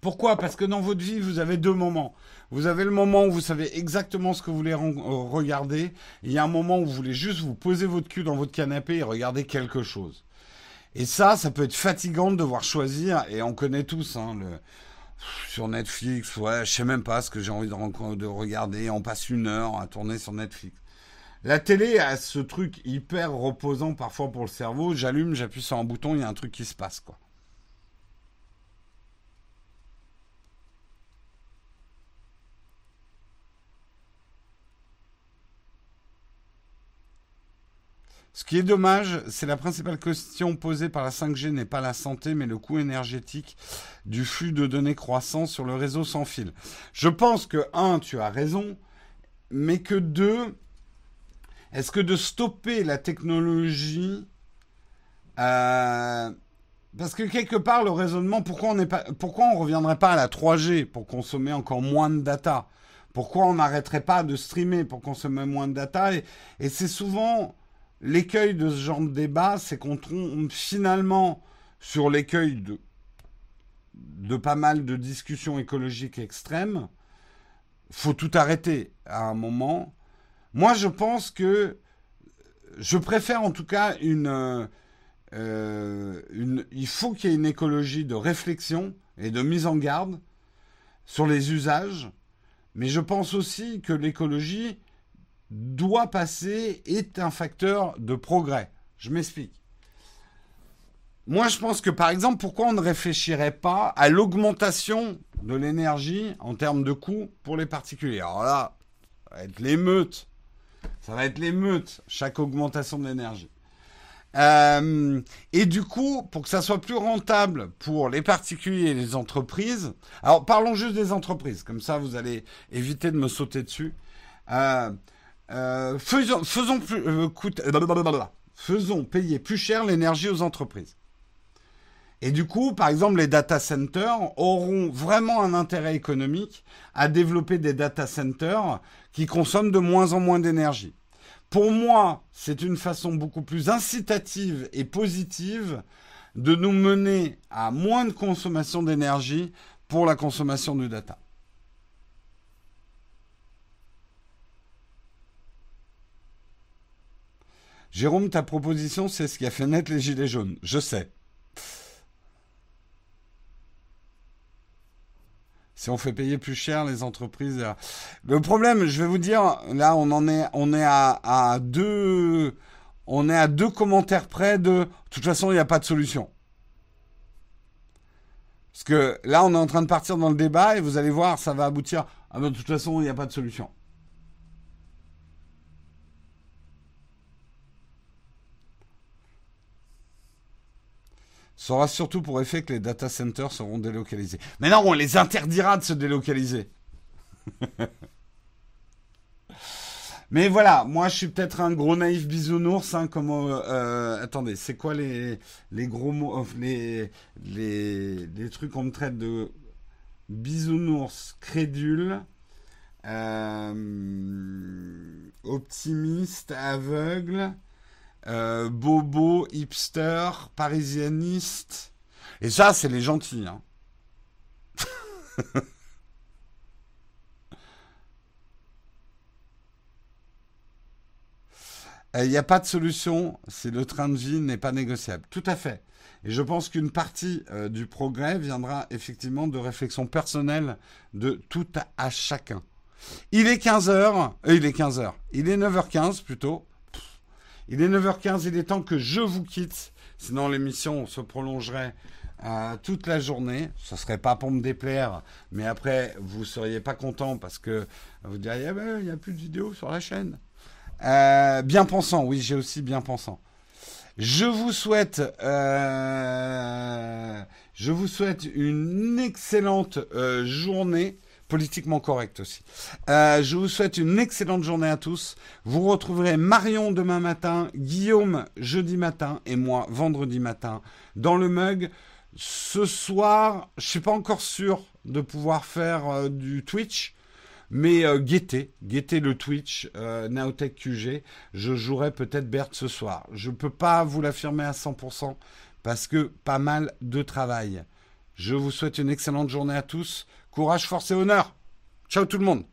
Pourquoi? Parce que dans votre vie, vous avez deux moments. Vous avez le moment où vous savez exactement ce que vous voulez euh, regarder. il y a un moment où vous voulez juste vous poser votre cul dans votre canapé et regarder quelque chose. Et ça, ça peut être fatigant de devoir choisir. Et on connaît tous hein, sur Netflix. Ouais, je sais même pas ce que j'ai envie de regarder. On passe une heure à tourner sur Netflix. La télé a ce truc hyper reposant parfois pour le cerveau. J'allume, j'appuie sur un bouton, il y a un truc qui se passe, quoi. Ce qui est dommage, c'est la principale question posée par la 5G n'est pas la santé, mais le coût énergétique du flux de données croissant sur le réseau sans fil. Je pense que, un, tu as raison, mais que deux, est-ce que de stopper la technologie, euh, parce que quelque part le raisonnement, pourquoi on n'est pas, pourquoi on reviendrait pas à la 3G pour consommer encore moins de data? Pourquoi on n'arrêterait pas de streamer pour consommer moins de data? Et, et c'est souvent l'écueil de ce genre de débat, c'est qu'on tombe finalement sur l'écueil de, de pas mal de discussions écologiques extrêmes. Faut tout arrêter à un moment. Moi, je pense que je préfère en tout cas une, euh, une il faut qu'il y ait une écologie de réflexion et de mise en garde sur les usages, mais je pense aussi que l'écologie doit passer est un facteur de progrès. Je m'explique. Moi, je pense que par exemple, pourquoi on ne réfléchirait pas à l'augmentation de l'énergie en termes de coûts pour les particuliers? Alors là, être l'émeute ça va être l'émeute, chaque augmentation de l'énergie. Euh, et du coup, pour que ça soit plus rentable pour les particuliers et les entreprises, alors parlons juste des entreprises, comme ça vous allez éviter de me sauter dessus. Euh, euh, faisons, payer plus cher l'énergie aux entreprises. Et du coup, par exemple, les data centers auront vraiment un intérêt économique à développer des data centers qui consomment de moins en moins d'énergie. Pour moi, c'est une façon beaucoup plus incitative et positive de nous mener à moins de consommation d'énergie pour la consommation de data. Jérôme, ta proposition, c'est ce qui a fait naître les Gilets jaunes. Je sais. Si on fait payer plus cher les entreprises. Euh, le problème, je vais vous dire, là, on en est, à deux commentaires près de. De toute façon, il n'y a pas de solution. Parce que là, on est en train de partir dans le débat et vous allez voir, ça va aboutir. Ah ben, de toute façon, il n'y a pas de solution. Ça aura surtout pour effet que les data centers seront délocalisés. Mais non, on les interdira de se délocaliser. Mais voilà, moi je suis peut-être un gros naïf bisounours. Hein, euh, euh, attendez, c'est quoi les, gros mots, les, les, les trucs qu'on me traite de bisounours, crédule, euh, optimiste, aveugle, bobo, hipster, parisianiste. Et ça, c'est les gentils. Hein. Euh, il n'y a pas de solution si le train de vie n'est pas négociable. Tout à fait. Et je pense qu'une partie euh, du progrès viendra effectivement de réflexion personnelle de tout à, chacun. Il est 15h, euh, il est 15h, il est 9h15 plutôt. Il est 9h15, il est temps que je vous quitte. Sinon l'émission se prolongerait toute la journée. Ce serait pas pour me déplaire, mais après vous ne seriez pas content parce que vous diriez, ah ben, il n'y a plus de vidéos sur la chaîne. Euh, bien pensant, oui, j'ai aussi bien pensant. Je vous souhaite, euh, je vous souhaite une excellente euh, journée, politiquement correcte aussi. je vous souhaite une excellente journée à tous. Vous retrouverez Marion demain matin, Guillaume jeudi matin et moi vendredi matin dans le mug. Ce soir, je suis pas encore sûr de pouvoir faire du Twitch. Mais euh, guettez, guettez le Twitch euh, Naotech QG. Je jouerai peut-être Bert ce soir. Je ne peux pas vous l'affirmer à 100% parce que pas mal de travail. Je vous souhaite une excellente journée à tous. Courage, force et honneur. Ciao tout le monde.